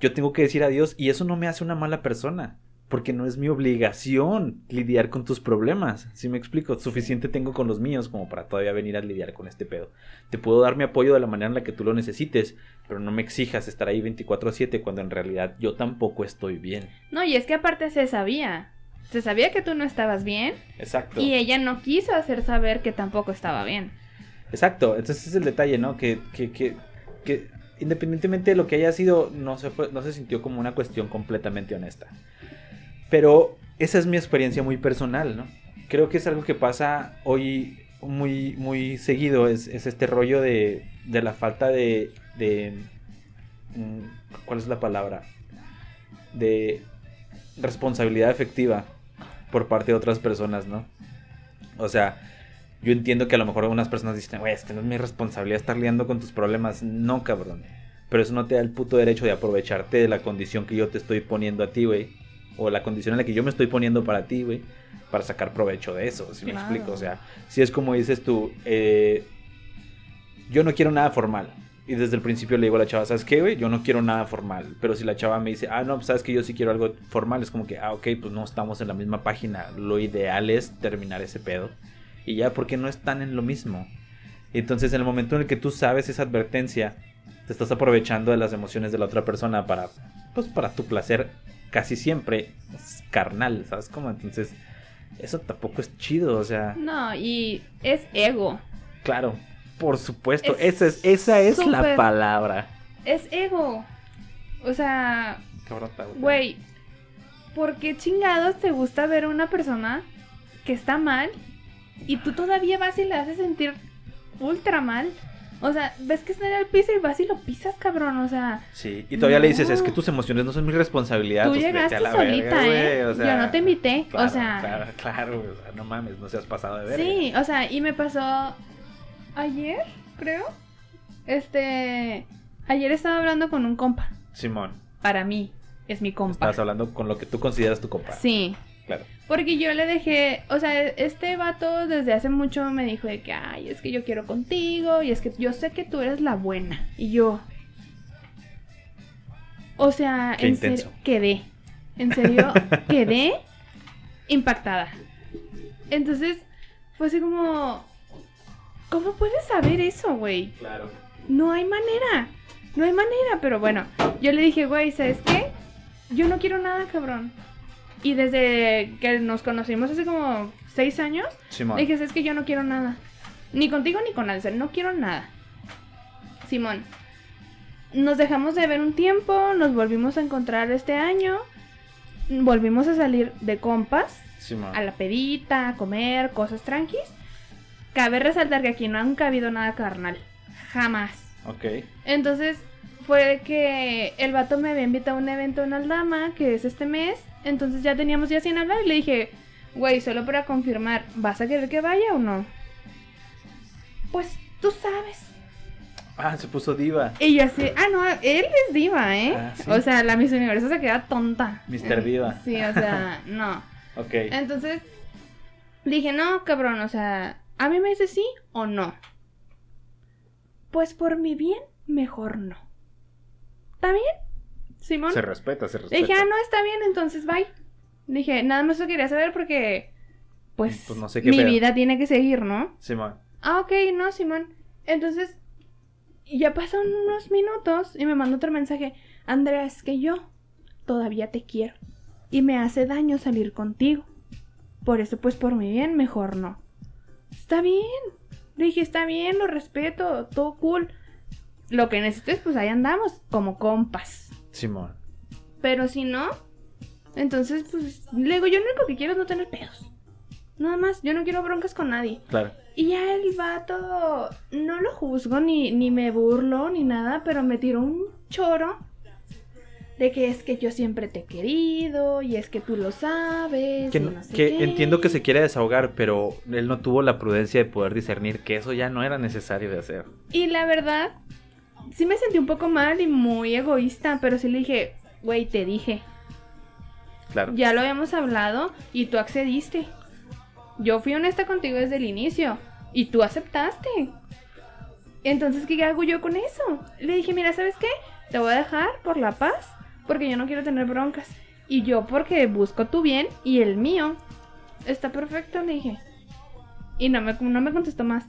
yo tengo que decir adiós y eso no me hace una mala persona. Porque no es mi obligación lidiar con tus problemas. ¿Sí me explico? Suficiente tengo con los míos como para todavía venir a lidiar con este pedo. Te puedo dar mi apoyo de la manera en la que tú lo necesites, pero no me exijas estar ahí 24/7 cuando en realidad yo tampoco estoy bien. No, y es que aparte se sabía. Se sabía que tú no estabas bien Exacto. y ella no quiso hacer saber que tampoco estaba bien. Exacto, entonces es el detalle, ¿no? Que, que, que, que independientemente de lo que haya sido, no se, fue, no se sintió como una cuestión completamente honesta. Pero esa es mi experiencia muy personal, ¿no? Creo que es algo que pasa hoy muy, muy seguido, es, es este rollo de, de la falta de, de... mm, ¿Cuál es la palabra? De responsabilidad efectiva por parte de otras personas, ¿no? O sea, yo entiendo que a lo mejor algunas personas dicen, güey, es que no es mi responsabilidad estar liando con tus problemas. No, cabrón. Pero eso no te da el puto derecho de aprovecharte de la condición que yo te estoy poniendo a ti, güey. O la condición en la que yo me estoy poniendo para ti, güey. Para sacar provecho de eso, si me explico. O sea, si es como dices tú, eh, yo no quiero nada formal. Y desde el principio le digo a la chava, ¿sabes qué, güey? Yo no quiero nada formal. Pero si la chava me dice, ah, no, pues sabes que yo sí quiero algo formal, es como que, ah, ok, pues no estamos en la misma página. Lo ideal es terminar ese pedo. Y ya, porque no están en lo mismo. Entonces, en el momento en el que tú sabes esa advertencia, te estás aprovechando de las emociones de la otra persona para, pues, para tu placer casi siempre es carnal, ¿sabes cómo? Entonces, eso tampoco es chido, o sea, No, y es ego. claro, por supuesto, Es esa es, esa es la palabra. Es ego. O sea, güey, ¿por qué chingados te gusta ver a una persona que está mal y tú todavía vas y la haces sentir ultra mal? O sea, ves que está en el piso y vas y lo pisas, cabrón. O sea, Sí, y todavía le dices, es que tus emociones no son mi responsabilidad. tú pues, llegaste a la solita, verga, ¿eh? güey, o sea, Yo no te invité. Claro, o sea, claro, claro, güey, o sea, no mames, no seas pasado de verga. Sí, o sea, y me pasó ayer, creo. Este, ayer estaba hablando con un compa. Simón, Para mí es mi compa. estás hablando con lo que tú consideras tu compa. Sí. Porque yo le dejé, o sea, este vato desde hace mucho me dijo de que, ay, es que yo quiero contigo y es que yo sé que tú eres la buena. Y yo, o sea, Qué en serio, quedé, en serio, quedé impactada. Entonces, fue así como, ¿cómo puedes saber eso, güey? Claro. No hay manera. No hay manera, pero bueno, yo le dije, güey, ¿sabes qué? Yo no quiero nada, cabrón. Y desde que nos conocimos hace como seis años, Simón. dije, ¿sabes que Yo no quiero nada. Ni contigo ni con Alcer, no quiero nada. Simón, nos dejamos de ver un tiempo, nos volvimos a encontrar este año, volvimos a salir de compas, Simón. a la pedita, a comer, cosas tranquis. Cabe resaltar que aquí nunca ha habido nada carnal. Jamás. Ok. Entonces fue que el vato me había invitado a un evento en Aldama, que es este mes. Entonces ya teníamos ya sin hablar y le dije, güey, solo para confirmar, ¿vas a querer que vaya o no? Pues tú sabes. Ah, se puso diva. Y yo así, ah, no, él es diva, ¿eh? Ah, ¿sí? O sea, la Miss Universo se queda tonta. Mr. Diva. Sí, o sea, no. Ok. Entonces dije, no, cabrón, o sea, a mí me dice sí o no. Pues por mi bien, mejor no. ¿Está bien? Simón. Se respeta, se Le respeta. dije, ah, no, está bien, entonces bye. Dije, nada más lo quería saber porque, pues, Pues no sé qué mi pedo. vida tiene que seguir, ¿no? Simón. Ah, ok, no, Simón. Entonces, ya pasan unos minutos y me manda otro mensaje. Andrea, es que yo todavía te quiero. Y me hace daño salir contigo. Por eso, pues por mi bien, mejor no. Está bien. Le dije, está bien, lo respeto, todo cool. Lo que necesites, pues ahí andamos, como compas. Simón. Pero si no, entonces, pues, le digo, yo lo único que quiero es no tener pedos. Nada más, yo no quiero broncas con nadie. Claro. Y ya el vato, no lo juzgo, ni, ni me burlo, ni nada, pero me tiró un choro de que es que yo siempre te he querido, y es que tú lo sabes, Que, y no- no sé que qué. entiendo que se quiere desahogar, pero él no tuvo la prudencia de poder discernir que eso ya no era necesario de hacer. Y la verdad, sí me sentí un poco mal y muy egoísta, pero sí le dije, güey, te dije. Claro. Ya lo habíamos hablado y tú accediste. Yo fui honesta contigo desde el inicio y tú aceptaste. Entonces, ¿qué hago yo con eso? Le dije, mira, ¿sabes qué? Te voy a dejar por la paz porque yo no quiero tener broncas. Y yo porque busco tu bien y el mío. Está perfecto, le dije. Y no me, no me contestó más.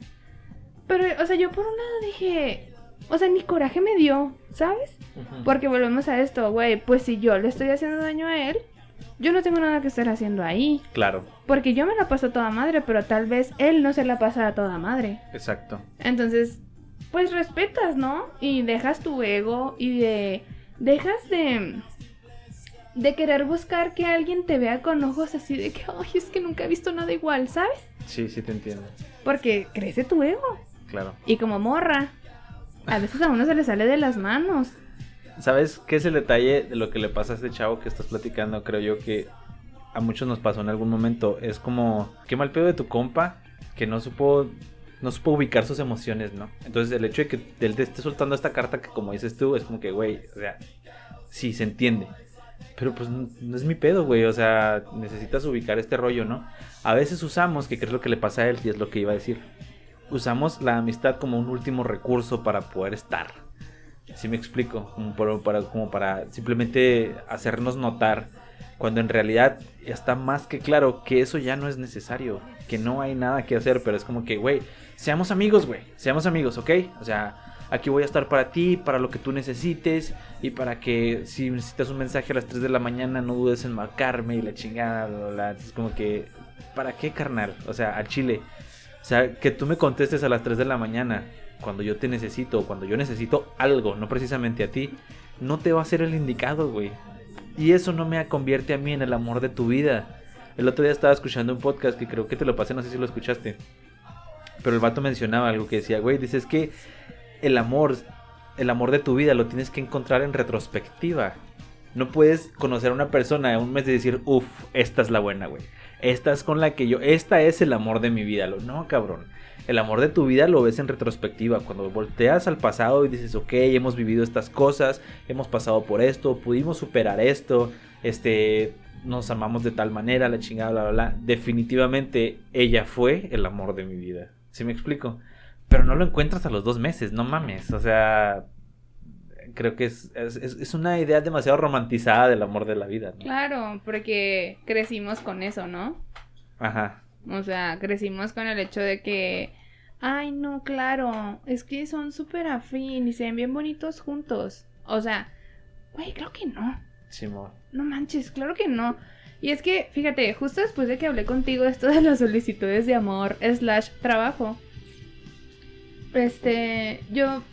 Pero, o sea, yo por un lado dije, o sea, ni coraje me dio, ¿sabes? Porque volvemos a esto, güey, pues si yo le estoy haciendo daño a él, yo no tengo nada que estar haciendo ahí. Claro, Porque yo me la paso a toda madre, pero tal vez él no se la pasa a toda madre. exacto. Entonces, pues respetas, ¿no? Y dejas tu ego y de... Dejas de... De querer buscar que alguien te vea con ojos así de que, ay, es que nunca he visto nada igual, ¿sabes? Sí, sí te entiendo. Porque crece tu ego. Claro. Y como morra, a veces a uno se le sale de las manos. ¿Sabes qué es el detalle de lo que le pasa a este chavo que estás platicando? Creo yo que a muchos nos pasó en algún momento. Es como, qué mal pedo de tu compa que no supo, no supo ubicar sus emociones, ¿no? Entonces el hecho de que él te esté soltando esta carta que como dices tú, es como que, güey, o sea, sí, se entiende. Pero pues no, es mi pedo, güey. O sea, necesitas ubicar este rollo, ¿no? A veces usamos, que creo lo que le pasa a él, y es lo que iba a decir. Usamos la amistad como un último recurso para poder estar. Si me explico, como para, como para simplemente hacernos notar cuando en realidad está más que claro que eso ya no es necesario, que no hay nada que hacer, pero es como que, güey, seamos amigos, güey, seamos amigos, ¿ok? O sea, aquí voy a estar para ti, para lo que tú necesites y para que si necesitas un mensaje a las 3 de la mañana no dudes en marcarme y la chingada. Es como que, ¿para qué, carnal? O sea, al chile. O sea, que tú me contestes a las 3 de la mañana cuando yo te necesito, cuando yo necesito algo, no precisamente a ti, no te va a ser el indicado, güey. Y eso no me convierte a mí en el amor de tu vida. El otro día estaba escuchando un podcast que creo que te lo pasé, no sé si lo escuchaste. Pero el vato mencionaba algo que decía, güey, dices que el amor, el amor de tu vida lo tienes que encontrar en retrospectiva. No puedes conocer a una persona en un mes y decir, uff, esta es la buena, güey. Esta es con la que yo, esta es el amor de mi vida. No, cabrón. El amor de tu vida lo ves en retrospectiva. Cuando volteas al pasado y dices, ok, hemos vivido estas cosas, hemos pasado por esto, pudimos superar esto, este, nos amamos de tal manera, la chingada, bla, bla, bla. Definitivamente ella fue el amor de mi vida. ¿Sí me explico? Pero no lo encuentras a los dos meses, no mames. O sea, creo que es, es, es- una idea demasiado romantizada del amor de la vida. ¿no? Claro, porque crecimos con eso, ¿no? Ajá. O sea, crecimos con el hecho de que, ay, no, claro, es que son súper afín y se ven bien bonitos juntos. O sea, güey, creo que no. Simón. No manches, claro que no. Y es que, fíjate, justo después de que hablé contigo esto de las solicitudes de amor slash trabajo, este, yo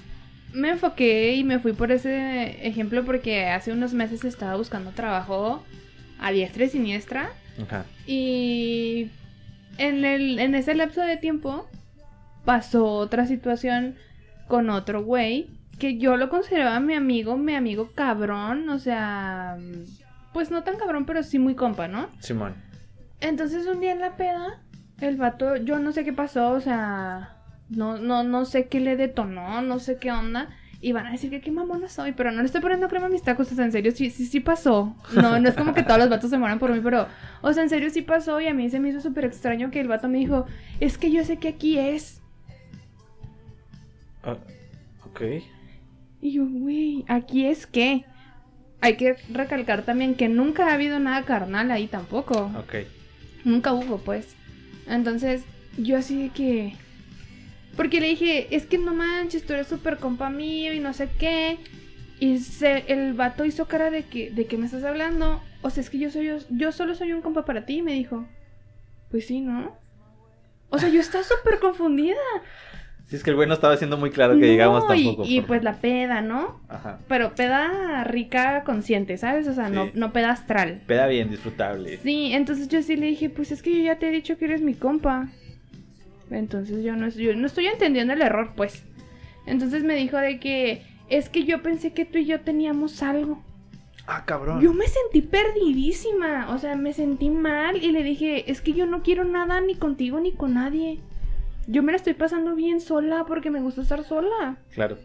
me enfoqué y me fui por ese ejemplo porque hace unos meses estaba buscando trabajo a diestra y siniestra Ajá. y en, el, en ese lapso de tiempo pasó otra situación con otro güey que yo lo consideraba mi amigo, mi amigo cabrón, o sea, pues no tan cabrón, pero sí muy compa, ¿no? Simón. Entonces un día en la peda, el vato, yo no sé qué pasó, o sea, no, no, no sé qué le detonó, no sé qué onda. Y van a decir que qué mamona soy, pero no le estoy poniendo crema a mis tacos, o sea, en serio, sí, sí, sí pasó. No, no es como que todos los vatos se mueran por mí, pero, o sea, en serio sí pasó y a mí se me hizo súper extraño que el vato me dijo, es que yo sé que aquí es. Ah, ok. Y yo, güey, ¿aquí es qué? Hay que recalcar también que nunca ha habido nada carnal ahí tampoco. Ok. Nunca hubo, pues. Entonces, yo así de que... Porque le dije, es que no manches, tú eres súper compa mío y no sé qué. Y se, el vato hizo cara de que, de que me estás hablando. O sea, es que yo soy yo solo soy un compa para ti, me dijo. Pues sí, ¿no? O sea, yo estaba súper confundida. Si es que el güey no estaba siendo muy claro que No, digamos y- tampoco. Y, por- pues la peda, ¿no? Ajá. Pero peda rica, consciente, ¿sabes? O sea, no, no peda astral. Peda bien, disfrutable. Sí, entonces yo sí le dije, pues es que yo ya te he dicho que eres mi compa. Entonces yo no, yo no estoy entendiendo el error, pues. Entonces me dijo de que es que yo pensé que tú y yo teníamos algo. Ah, cabrón. Yo me sentí perdidísima, o sea, me sentí mal y le dije, es que yo no quiero nada ni contigo ni con nadie. Yo me la estoy pasando bien sola porque me gusta estar sola. Claro.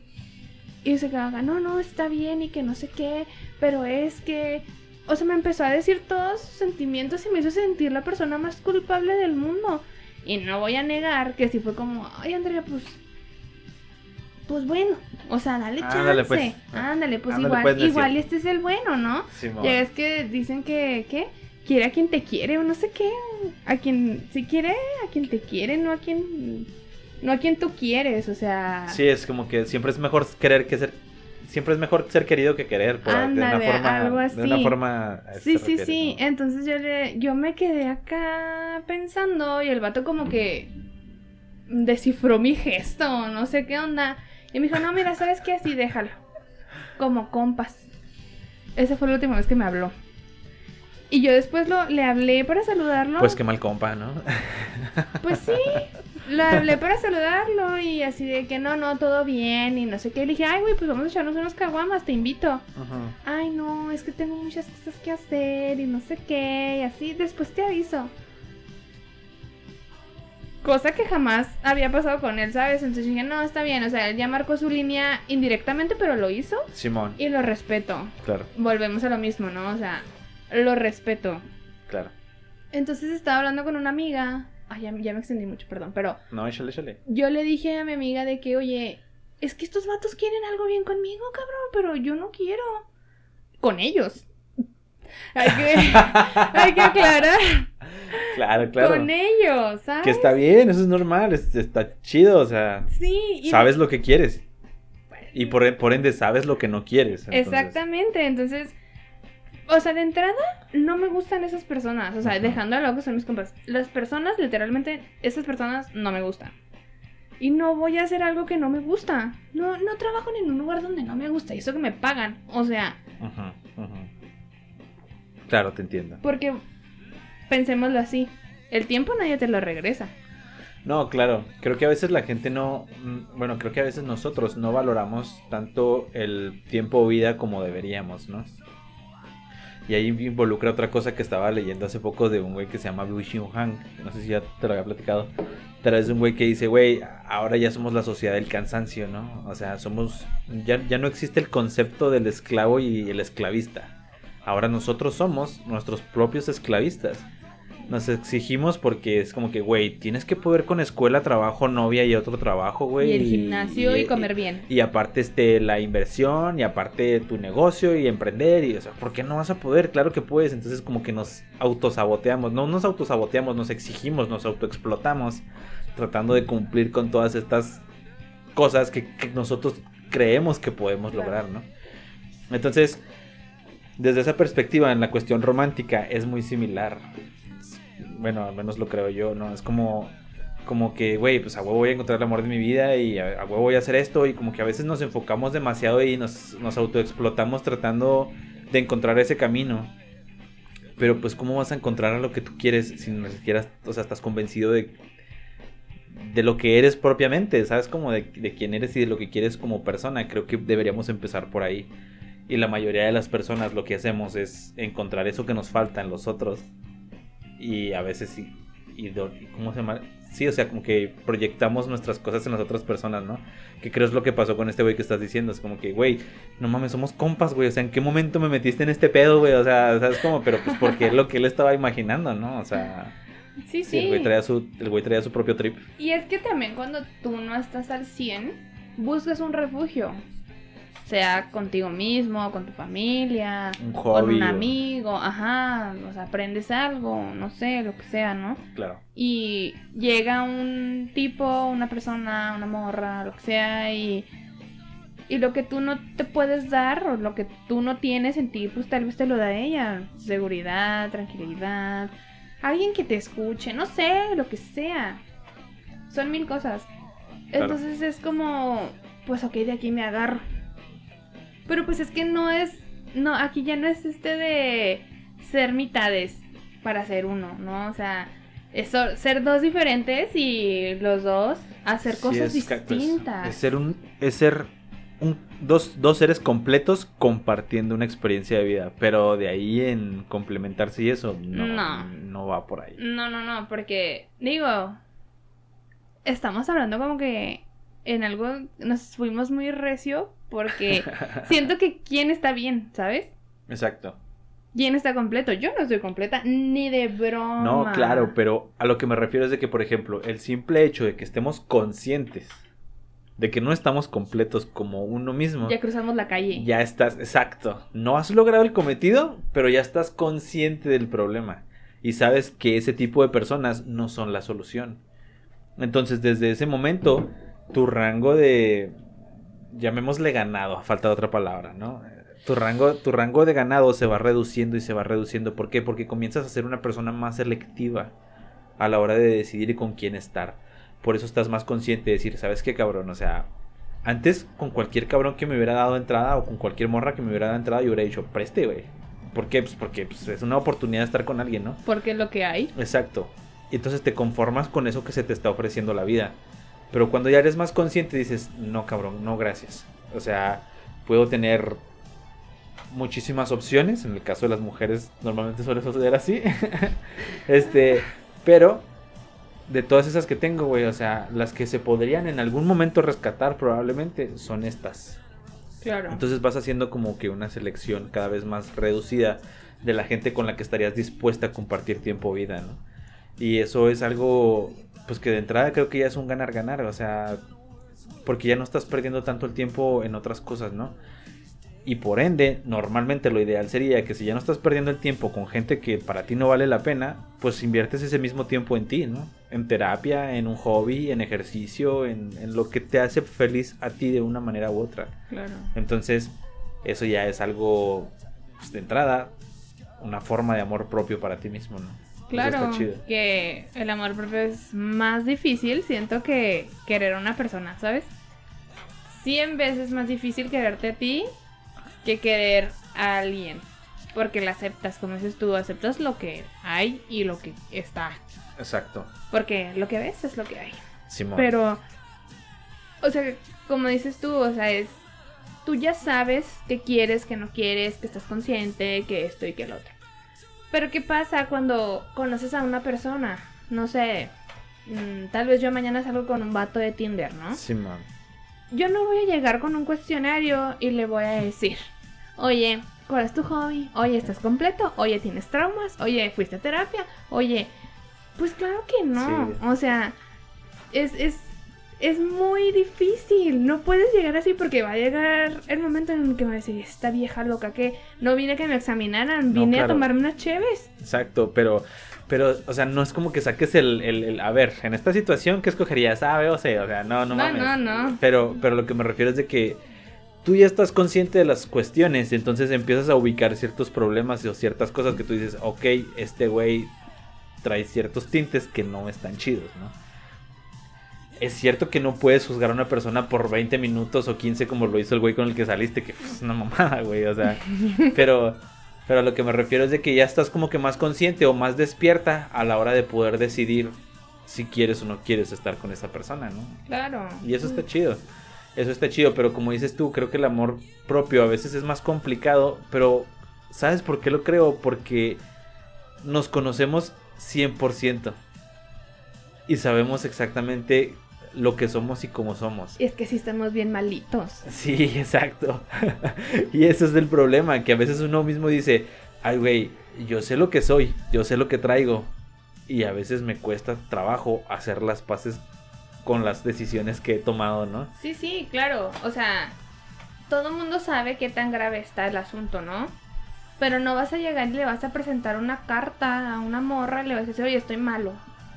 Y se quedaba, no, no, está bien y que no sé qué, pero es que, o sea, me empezó a decir todos sus sentimientos y me hizo sentir la persona más culpable del mundo. Y no voy a negar que sí fue como, ay, Andrea, pues. Pues bueno, o sea, dale chance. Ándale, pues. Ándale, pues Ándale, igual, igual este es el bueno, ¿no? Simón. Ya es que dicen que, ¿qué? Quiere a quien te quiere o no sé qué. A quien, si quiere a quien te quiere, no a quien, no a quien tú quieres, o sea. Sí, es como que siempre es mejor querer que ser. Siempre es mejor ser querido que querer. Por, de una forma. algo De una así. forma. Sí, sí, refiere, sí. ¿no? Entonces yo le, yo me quedé acá pensando y el vato como que descifró mi gesto, no sé qué onda. Y me dijo, no, mira, ¿sabes qué? Así déjalo. Como compas. Esa fue la última vez que me habló. Y yo después lo, le hablé para saludarlo. Pues qué mal compa, ¿no? Pues sí, le hablé para saludarlo y así de que no, no, todo bien y no sé qué. Le dije, ay, güey, pues vamos a echarnos unos caguamas, te invito. Ajá. Ay, no, es que tengo muchas cosas que hacer y no sé qué, y así, después te aviso. Cosa que jamás había pasado con él, ¿sabes? Entonces dije, no, está bien, o sea, él ya marcó su línea indirectamente, pero lo hizo Simón. y lo respeto. Claro, Volvemos a lo mismo, ¿no? O sea, lo respeto. claro. Entonces estaba hablando con una amiga, ay, ya, ya me extendí mucho, perdón, pero No, échale, échale. yo le dije a mi amiga de que, oye, es que estos vatos quieren algo bien conmigo, cabrón, pero yo no quiero. Con ellos. Hay que, hay que aclarar. Claro, claro. Con ellos, ¿sabes? Que está bien, eso es normal, es- está chido, o sea, Sí. y- sabes lo que quieres. Y por, por ende sabes lo que no quieres. entonces- Exactamente, entonces... O sea, de entrada, no me gustan esas personas. O sea, dejando a lo que son mis compas. Las personas, literalmente, esas personas no me gustan. Y no voy a hacer algo que no me gusta. No, no trabajo en un lugar donde no me gusta. Y eso que me pagan. O sea, Ujú, ujú. Claro, te entiendo. Porque pensémoslo así, el tiempo nadie te lo regresa. No, claro, creo que a veces la gente no, mm, bueno, creo que a veces nosotros no valoramos tanto el tiempo o vida como deberíamos, ¿no? Y ahí involucra otra cosa que estaba leyendo hace poco de un güey que se llama Liu Xinhuang, no sé si ya te lo había platicado, pero es un güey que dice, güey, ahora ya somos la sociedad del cansancio, ¿no? O sea, somos, ya, ya no existe el concepto del esclavo y el esclavista. Ahora nosotros somos nuestros propios esclavistas. Nos exigimos porque es como que, güey, tienes que poder con escuela, trabajo, novia y otro trabajo, güey. y el gimnasio y, comer bien. Y aparte este, la inversión y aparte tu negocio y emprender y, o sea, ¿por qué no vas a poder? Claro que puedes. Entonces como que nos autosaboteamos. No nos autosaboteamos, nos exigimos, nos autoexplotamos tratando de cumplir con todas estas cosas que, que nosotros creemos que podemos Claro. lograr, ¿no? Entonces, desde esa perspectiva, en la cuestión romántica es muy similar. Bueno, al menos lo creo yo, ¿no? Es como, como que, güey, pues a huevo voy a encontrar el amor de mi vida y a, huevo voy a hacer esto y como que a veces nos enfocamos demasiado y nos, nos autoexplotamos tratando de encontrar ese camino. Pero pues, ¿cómo vas a encontrar a lo que tú quieres si ni siquiera, o sea, estás convencido de, de lo que eres propiamente? ¿Sabes? Como de, de quién eres y de lo que quieres como persona. Creo que deberíamos empezar por ahí. Y la mayoría de las personas lo que hacemos es encontrar eso que nos falta en los otros. Y a veces sí. Y, ¿Cómo se llama? Sí, o sea, como que proyectamos nuestras cosas en las otras personas, ¿no? Que creo es lo que pasó con este güey que estás diciendo. Es como que, güey, no mames, somos compas, güey. O sea, ¿en qué momento me metiste en este pedo, güey? O sea, ¿sabes cómo? Pero pues porque es lo que él estaba imaginando, ¿no? O sea, Sí, sí, sí. el, güey traía su, el güey traía su propio trip. Y es que también cuando tú no estás al 100, buscas un refugio. Sea contigo mismo, con tu familia, Un con un o- amigo, ajá, o sea, aprendes algo, no sé, lo que sea, ¿no? Claro. Y llega un tipo, una persona, una morra, lo que sea, y, y lo que tú no te puedes dar, o lo que tú no tienes en ti, pues tal vez te lo da ella. Seguridad, tranquilidad, alguien que te escuche, no sé, lo que sea. Son mil cosas. Claro. Entonces es como, pues ok, de aquí me agarro. Pero pues es que no es, no, aquí ya no es este de ser mitades para ser uno, ¿no? O sea, es ser dos diferentes y los dos hacer Sí, cosas es pues, distintas. es ser un. Es ser un, dos, dos seres completos compartiendo una experiencia de vida. Pero de ahí en complementarse y eso, no, No. no va por ahí. No, no, no, porque digo, estamos hablando como que en algo nos fuimos muy recio porque siento que quién está bien, ¿sabes? Exacto. ¿Quién está completo? Yo no estoy completa, ni de broma. No, claro, pero a lo que me refiero es de que, por ejemplo, el simple hecho de que estemos conscientes de que no estamos completos como uno mismo, Ya cruzamos la calle. ya estás, exacto, no has logrado el cometido, pero ya estás consciente del problema y sabes que ese tipo de personas no son la solución. Entonces, desde ese momento, tu rango de, llamémosle ganado, a falta de otra palabra, ¿no? Tu rango, tu rango de ganado se va reduciendo y se va reduciendo. ¿Por qué? Porque comienzas a ser una persona más selectiva a la hora de decidir con quién estar. Por eso estás más consciente de decir, ¿sabes qué, cabrón? O sea, antes con cualquier cabrón que me hubiera dado entrada o con cualquier morra que me hubiera dado entrada, yo hubiera dicho, preste, güey. ¿Por qué? Pues porque pues, es una oportunidad de estar con alguien, ¿no? Porque es lo que hay. Exacto. Y entonces te conformas con eso que se te está ofreciendo la vida. Pero cuando ya eres más consciente dices, no cabrón, no gracias. O sea, puedo tener muchísimas opciones. En el caso de las mujeres normalmente suele suceder así. este, pero de todas esas que tengo, güey, o sea, las que se podrían en algún momento rescatar probablemente son estas. Claro. Entonces vas haciendo como que una selección cada vez más reducida de la gente con la que estarías dispuesta a compartir tiempo o vida, ¿no? Y eso es algo, pues que de entrada creo que ya es un ganar-ganar, o sea, porque ya no estás perdiendo tanto el tiempo en otras cosas, ¿no? Y por ende, normalmente lo ideal sería que si ya no estás perdiendo el tiempo con gente que para ti no vale la pena, pues inviertes ese mismo tiempo en ti, ¿no? En terapia, en un hobby, en ejercicio, en, en lo que te hace feliz a ti de una manera u otra. Claro. Entonces, eso ya es algo pues, de entrada, una forma de amor propio para ti mismo, ¿no? Claro, que el amor propio es más difícil, siento que querer a una persona, ¿sabes? Cien veces más difícil quererte a ti que querer a alguien. Porque la aceptas, como dices tú, aceptas lo que hay y lo que está. Exacto. Porque lo que ves es lo que hay. Simón. Pero, o sea, como dices tú, o sea, es. Tú ya sabes qué quieres, qué no quieres, que estás consciente, que esto y que el otro. Pero, ¿qué pasa cuando conoces a una persona? No sé. mm, tal vez yo mañana salgo con un vato de Tinder, ¿no? Simón. Yo no voy a llegar con un cuestionario y le voy a decir, oye, ¿cuál es tu hobby? Oye, ¿estás completo? Oye, ¿tienes traumas? Oye, ¿fuiste a terapia? Oye, pues claro que no. Sí. O sea, es, es, es muy difícil. No puedes llegar así porque va a llegar el momento en el que me va a decir, esta vieja loca que no vine a que me examinaran, No, vine claro. a tomarme unas cheves. Exacto, pero, pero, o sea, no es como que saques el, el, el- a ver, en esta situación, ¿qué escogerías? A, B o C, o sea, no, no No, mames. no, no. Pero, pero lo que me refiero es de que tú ya estás consciente de las cuestiones, y entonces empiezas a ubicar ciertos problemas o ciertas cosas que tú dices, ok, este güey trae ciertos tintes que no están chidos, ¿no? Es cierto que no puedes juzgar a una persona por 20 minutos o 15 como lo hizo el güey con el que saliste, que es una mamada, güey, o sea, pero, pero a lo que me refiero es de que ya estás como que más consciente o más despierta a la hora de poder decidir si quieres o no quieres estar con esa persona, ¿no? Claro. Y eso está chido. Eso está chido, pero como dices tú, creo que el amor propio a veces es más complicado, pero ¿sabes por qué lo creo? Porque nos conocemos 100% y sabemos exactamente lo que somos y cómo somos. Y es que sí estamos bien malitos. Sí, exacto. y ese es el problema, que a veces uno mismo dice, ay güey, yo sé lo que soy, yo sé lo que traigo. Y a veces me cuesta trabajo hacer las paces con las decisiones que he tomado, ¿no? Sí, sí, claro. O sea, todo el mundo sabe qué tan grave está el asunto, ¿no? Pero no vas a llegar y le vas a presentar una carta a una morra y le vas a decir, oye, estoy malo.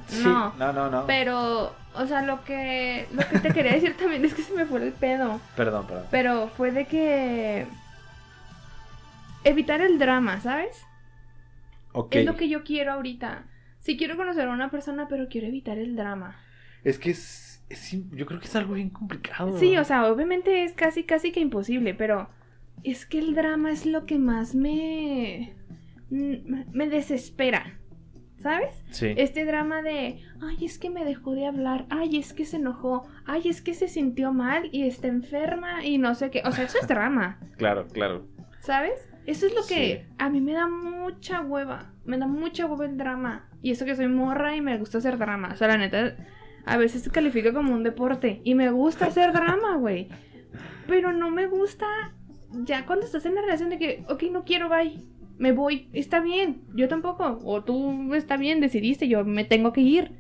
Sí, No. no, no, no. Pero, o sea, lo que, lo que te quería decir también es que se me fue el pedo. Perdón, perdón. Pero fue de que... Evitar el drama, ¿sabes? Ok. Es lo que yo quiero ahorita. Sí quiero conocer a una persona, pero quiero evitar el drama. Es que es, es yo creo que es algo bien complicado. Sí, o sea, obviamente es casi, casi que imposible, pero es que el drama es lo que más me. me desespera. ¿Sabes? Sí. Este drama de, ay, es que me dejó de hablar, ay, es que se enojó, ay, es que se sintió mal y está enferma y no sé qué. O sea, eso es drama, Claro, claro. ¿sabes? Eso es lo que Sí. a mí me da mucha hueva. Me da mucha hueva el drama. Y eso que soy morra y me gusta hacer drama. O sea, la neta, a veces se califica como un deporte. Y me gusta hacer drama, güey. Pero no me gusta ya cuando estás en la relación de que, ok, no quiero, bye. Me voy, está bien, yo tampoco, o tú está bien, decidiste, yo me tengo que ir.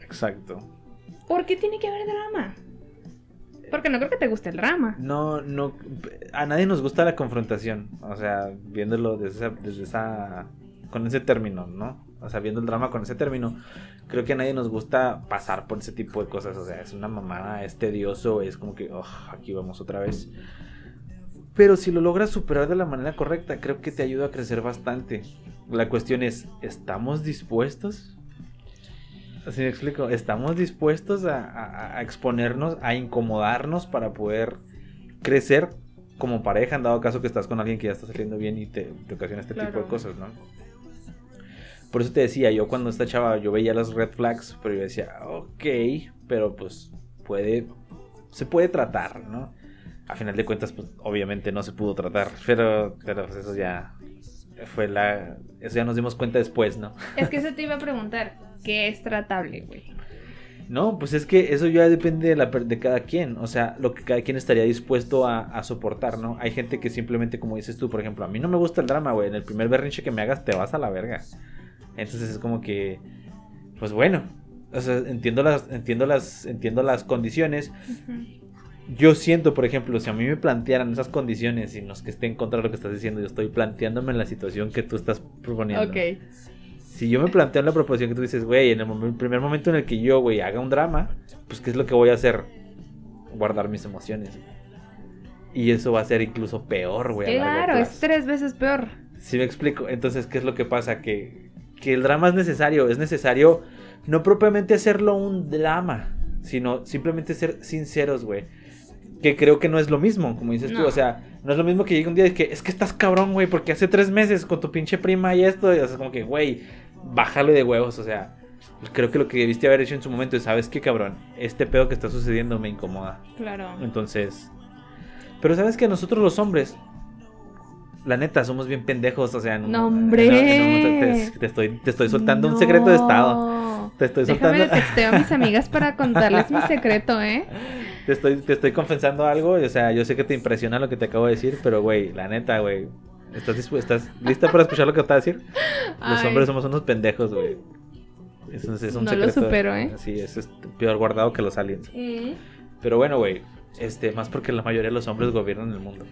Exacto. ¿Por qué tiene que haber drama? Porque no creo que te guste el drama. No, no, a nadie nos gusta la confrontación, o sea, viéndolo desde esa, desde esa, con ese término, ¿no? O sea, viendo el drama con ese término, creo que a nadie nos gusta pasar por ese tipo de cosas, o sea, es una mamada, es tedioso, es como que, oh, aquí vamos otra vez. Pero si lo logras superar de la manera correcta, creo que te ayuda a crecer bastante. La cuestión es, ¿estamos dispuestos? Así me explico, ¿estamos dispuestos a, a- a exponernos, a incomodarnos para poder crecer como pareja, en dado caso que estás con alguien que ya está saliendo bien y te, te ocasiona este tipo de cosas, ¿no? Por eso te decía, yo cuando esta chava, yo veía las red flags, pero yo decía, ok, pero pues puede, se puede tratar, ¿no? A final de cuentas, pues obviamente no se pudo tratar, pero, pero pues eso ya fue la, eso ya nos dimos cuenta después, ¿no? Es que eso te iba a preguntar, ¿qué es tratable, güey? No, pues es que eso ya depende de, la, de cada quien, o sea, lo que cada quien estaría dispuesto a, a soportar, ¿no? Hay gente que simplemente, como dices tú, por ejemplo, a mí no me gusta el drama, güey, en el primer berrinche que me hagas te vas a la verga. Entonces es como que, pues bueno, o sea, entiendo las, entiendo las, entiendo las condiciones. Yo siento, por ejemplo, si a mí me plantearan esas condiciones y no es que esté en contra de lo que estás diciendo, yo estoy planteándome en la situación que tú estás proponiendo. Ok. Si yo me planteo en la proposición que tú dices, güey, en el momen- primer momento en el que yo, güey, haga un drama, pues ¿qué es lo que voy a hacer? Guardar mis emociones. Y eso va a ser incluso peor, güey. Claro, es tres veces peor. Sí me explico. Entonces, ¿qué es lo que pasa? Que, que el drama es necesario. Es necesario no propiamente hacerlo un drama, sino simplemente ser sinceros, güey. Que creo que no es lo mismo, como dices tú. No. O sea, no es lo mismo que llegue un día y que es que estás cabrón, güey, porque hace tres meses con tu pinche prima y esto. Y o sea, como que, güey, bájale de huevos. O sea, creo que lo que debiste haber hecho en su momento es, ¿sabes qué, cabrón? Este pedo que está sucediendo me incomoda. Claro. Entonces. Pero sabes que nosotros los hombres. La neta, somos bien pendejos. O sea, un- No, hombre. un momento te, te estoy, te estoy soltando un secreto de estado. Te estoy Déjame le soltando. texteo a mis amigas para contarles mi secreto, ¿eh? Te estoy, te estoy confesando algo. O sea, yo sé que te impresiona lo que te acabo de decir. Pero, güey, la neta, güey. ¿Estás, ¿Estás lista para escuchar lo que te voy a decir? Los Ay. hombres somos unos pendejos, güey. Eso es, es un No lo secreto. supero, ¿eh? Sí, eso es peor guardado que los aliens. Mm. Pero bueno, güey. Este, más porque la mayoría de los hombres gobiernan el mundo.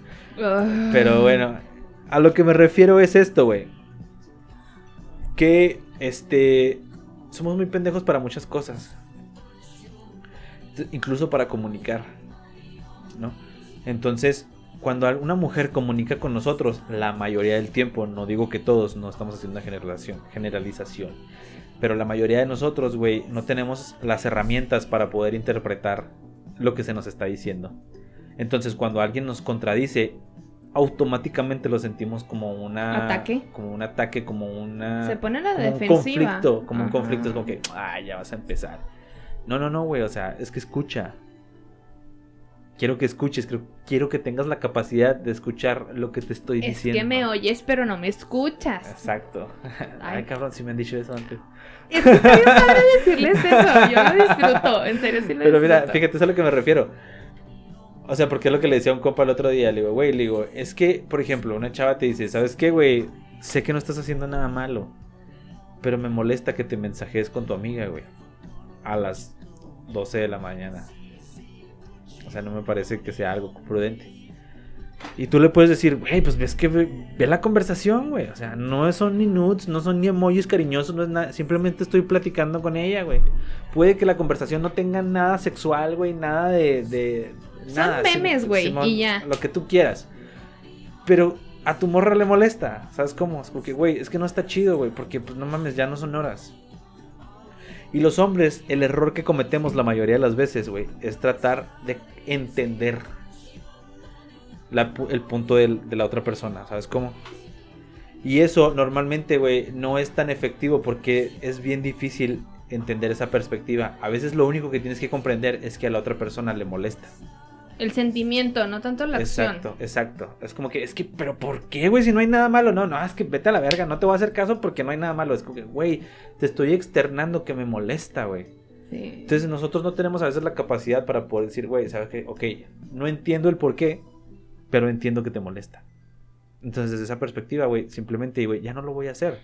Pero bueno, a lo que me refiero es esto, güey. Que, este, somos muy pendejos para muchas cosas. Incluso para comunicar, ¿no? Entonces, cuando una mujer comunica con nosotros, la mayoría del tiempo, no digo que todos, no estamos haciendo una generalización, generalización. Pero la mayoría de nosotros, güey, no tenemos las herramientas para poder interpretar lo que se nos está diciendo. Entonces, cuando alguien nos contradice, automáticamente lo sentimos como una ¿Ataque? como un ataque, como una Se pone a la como un conflicto, como un conflicto, es como que, ah, ya vas a empezar. No, no, no, güey, o sea, es que escucha. Quiero que escuches, creo- quiero que tengas la capacidad de escuchar lo que te estoy Es diciendo. que me oyes, pero no me escuchas. Exacto. Ay, Ay. cabrón, si me han dicho eso antes. Es que padre decirles eso. Yo lo disfruto. En serio, sí lo Pero mira, fíjate, es a lo que me refiero. O sea, porque es lo que le decía a un compa el otro día. Le digo, güey, le digo, es que, por ejemplo, una chava te dice, ¿sabes qué, güey? Sé que no estás haciendo nada malo. Pero me molesta que te mensajes con tu amiga, güey. A las 12 de la mañana. O sea, no me parece que sea algo prudente. Y tú le puedes decir, güey, pues ves que ve, ve la conversación, güey. O sea, no son ni nudes, no son ni emojis cariñosos, no es nada. Simplemente estoy platicando con ella, güey. Puede que la conversación no tenga nada sexual, güey, nada de. de Son memes, güey, y ya. Lo que tú quieras. Pero a tu morra le molesta, ¿sabes cómo? Es porque, güey, es que no está chido, güey, porque, pues no mames, ya no son horas. Y los hombres, el error que cometemos la mayoría de las veces, güey, es tratar de entender la el punto del- de la otra persona, ¿sabes cómo? Y eso normalmente, güey, no es tan efectivo porque es bien difícil entender esa perspectiva. A veces lo único que tienes que comprender es que a la otra persona le molesta. El sentimiento, no tanto la acción. Exacto, exacto. Es como que, es que, pero ¿por qué, güey? Si no hay nada malo. No, no, es que vete a la verga, no te voy a hacer caso porque no hay nada malo. Es como que, güey, te estoy externando que me molesta, güey. Sí. Entonces nosotros no tenemos a veces la capacidad para poder decir, güey, ¿sabes qué? Ok, no entiendo el por qué, pero entiendo que te molesta. Entonces, desde esa perspectiva, güey, simplemente, güey, ya no lo voy a hacer.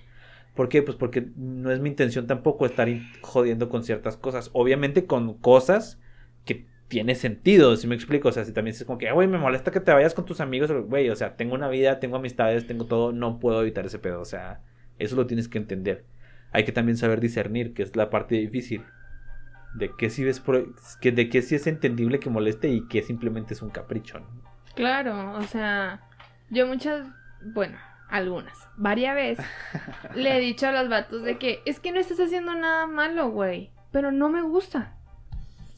¿Por qué? Pues porque no es mi intención tampoco estar jodiendo con ciertas cosas. Obviamente con cosas que tiene sentido, si me explico. O sea, si también es como que, "Ah, güey, me molesta que te vayas con tus amigos, güey, o sea, tengo una vida, tengo amistades, tengo todo, no puedo evitar ese pedo. O sea, eso lo tienes que entender. Hay que también saber discernir, que es la parte difícil. De qué sí es pro- de qué sí es entendible que moleste y que simplemente es un capricho, ¿no? Claro, o sea, yo muchas, bueno, algunas, varias veces le he dicho a los vatos de que es que no estás haciendo nada malo, güey, pero no me gusta.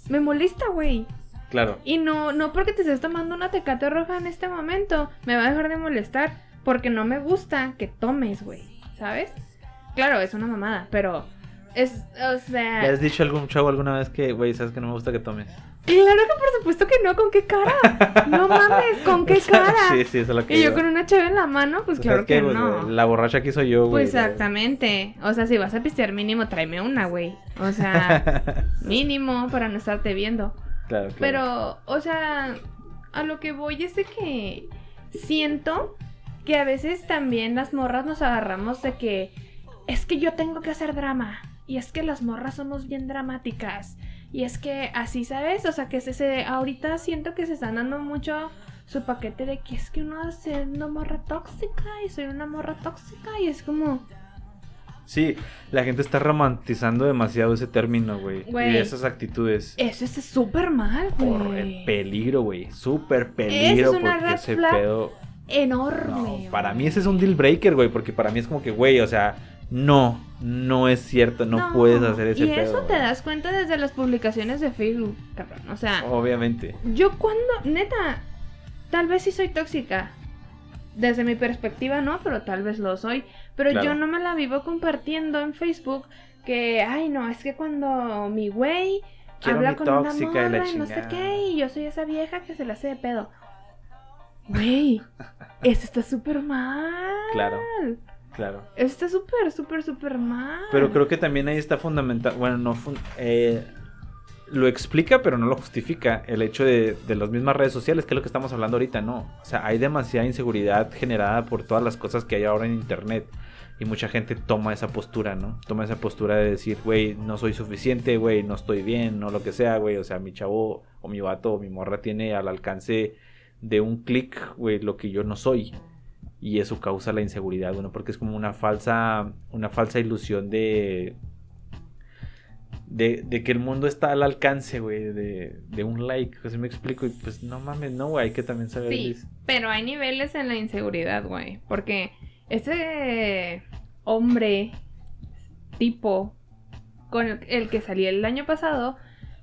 Me molesta, güey. Claro. Y no, no porque te estés tomando una tecate roja en este momento, me va a dejar de molestar, porque no me gusta que tomes, güey, ¿sabes? Claro, es una mamada, pero es, o sea... ¿Le has dicho a algún chavo alguna vez que, güey, sabes que no me gusta que tomes? Claro que por supuesto que no, ¿con qué cara? No mames, ¿con qué cara? sí, sí, eso es lo que Y yo iba. con una chave en la mano, pues claro que, que pues, no. La borracha que soy yo, güey. Pues exactamente. O sea, si vas a pistear mínimo, tráeme una, güey. O sea, mínimo para no estarte viendo. claro, claro. Pero, o sea, a lo que voy es de que siento que a veces también las morras nos agarramos de que es que yo tengo que hacer drama. Y es que las morras somos bien dramáticas. Y es que así, ¿sabes? O sea, que se, se- ahorita siento que se están dando mucho su paquete de que es que uno es una morra tóxica y soy una morra tóxica y es como, Sí, la gente está romantizando demasiado ese término, güey. Güey. Y esas actitudes. eso es súper mal, Por el güey. peligro, güey. Súper peligro. Es porque ese pedo. Enorme. No, para güey. mí ese es un deal breaker, güey. Porque para mí es como que, güey, o sea, no, no es cierto, no, puedes hacer ese Y pedo. eso te das cuenta desde las publicaciones de Facebook, cabrón. O sea, Obviamente. yo cuando, neta, tal vez sí soy tóxica. Desde mi perspectiva no, pero tal vez lo soy. Pero Claro. yo no me la vivo compartiendo en Facebook que, ay no, es que cuando mi güey Quiero habla mi con una tóxica y la morra y no sé qué, y yo soy esa vieja que se la hace de pedo. Güey, eso está súper mal. Claro, claro. Está súper, súper, súper mal. Pero creo que también ahí está fundamental. Bueno, no. fun- eh, lo explica, pero no lo justifica. El hecho de, de las mismas redes sociales, que es lo que estamos hablando ahorita, ¿no? O sea, hay demasiada inseguridad generada por todas las cosas que hay ahora en internet. Y mucha gente toma esa postura, ¿no? Toma esa postura de decir, güey, no soy suficiente, güey, no estoy bien, no lo que sea, güey. O sea, mi chavo o mi vato o mi morra tiene al alcance de un clic, güey, lo que yo no soy. Y eso causa la inseguridad, bueno, porque es como una falsa, una falsa ilusión de, de, de que el mundo está al alcance, güey, de, de un like, así me explico, y pues no mames, no, güey, hay que también saber Sí, pero hay niveles en la inseguridad, güey. Porque este hombre, tipo, con el, el que salí el año pasado,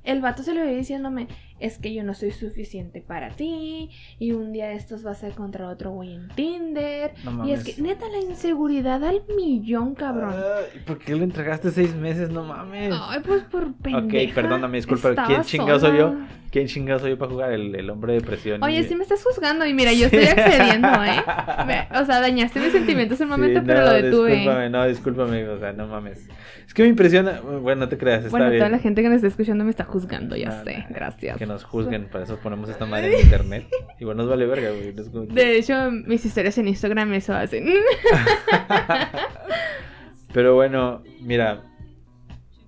el vato se lo veía diciéndome, es que yo no soy suficiente para ti, y un día de estos vas a encontrar otro güey en Tinder. No Y es mames. que, neta, la inseguridad al millón, cabrón. ¿Por qué le entregaste seis meses? No mames. Ay, pues por pendeja. ok, perdóname, disculpa, ¿quién chingado soy yo? ¿Quién chingado soy yo para jugar? El, el hombre de presión. Oye, y- sí me estás juzgando y mira, yo estoy accediendo, ¿eh? O sea, dañaste mis sentimientos en un momento, Sí, pero no, lo detuve. Discúlpame, no, discúlpame, o sea, no mames. Es que me impresiona, bueno, no te creas, está Bueno, bien. toda la gente que nos está escuchando me está juzgando, ya No, sé, gracias. Que nos juzguen, para eso ponemos esta madre en internet. Igual nos vale verga, güey. como De hecho, mis historias en Instagram eso hacen. Pero bueno, mira,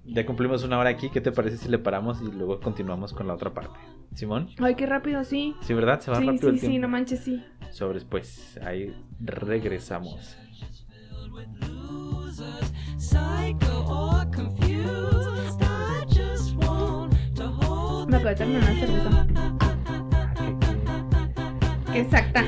ya cumplimos una hora aquí. ¿Qué te parece si le paramos y luego continuamos con la otra parte? Simón, Ay, qué rápido, sí. sí, ¿verdad? Se va Sí, rápido sí, el tiempo. sí, no manches, sí. Sobres, pues, ahí regresamos. Me acabo de exacta.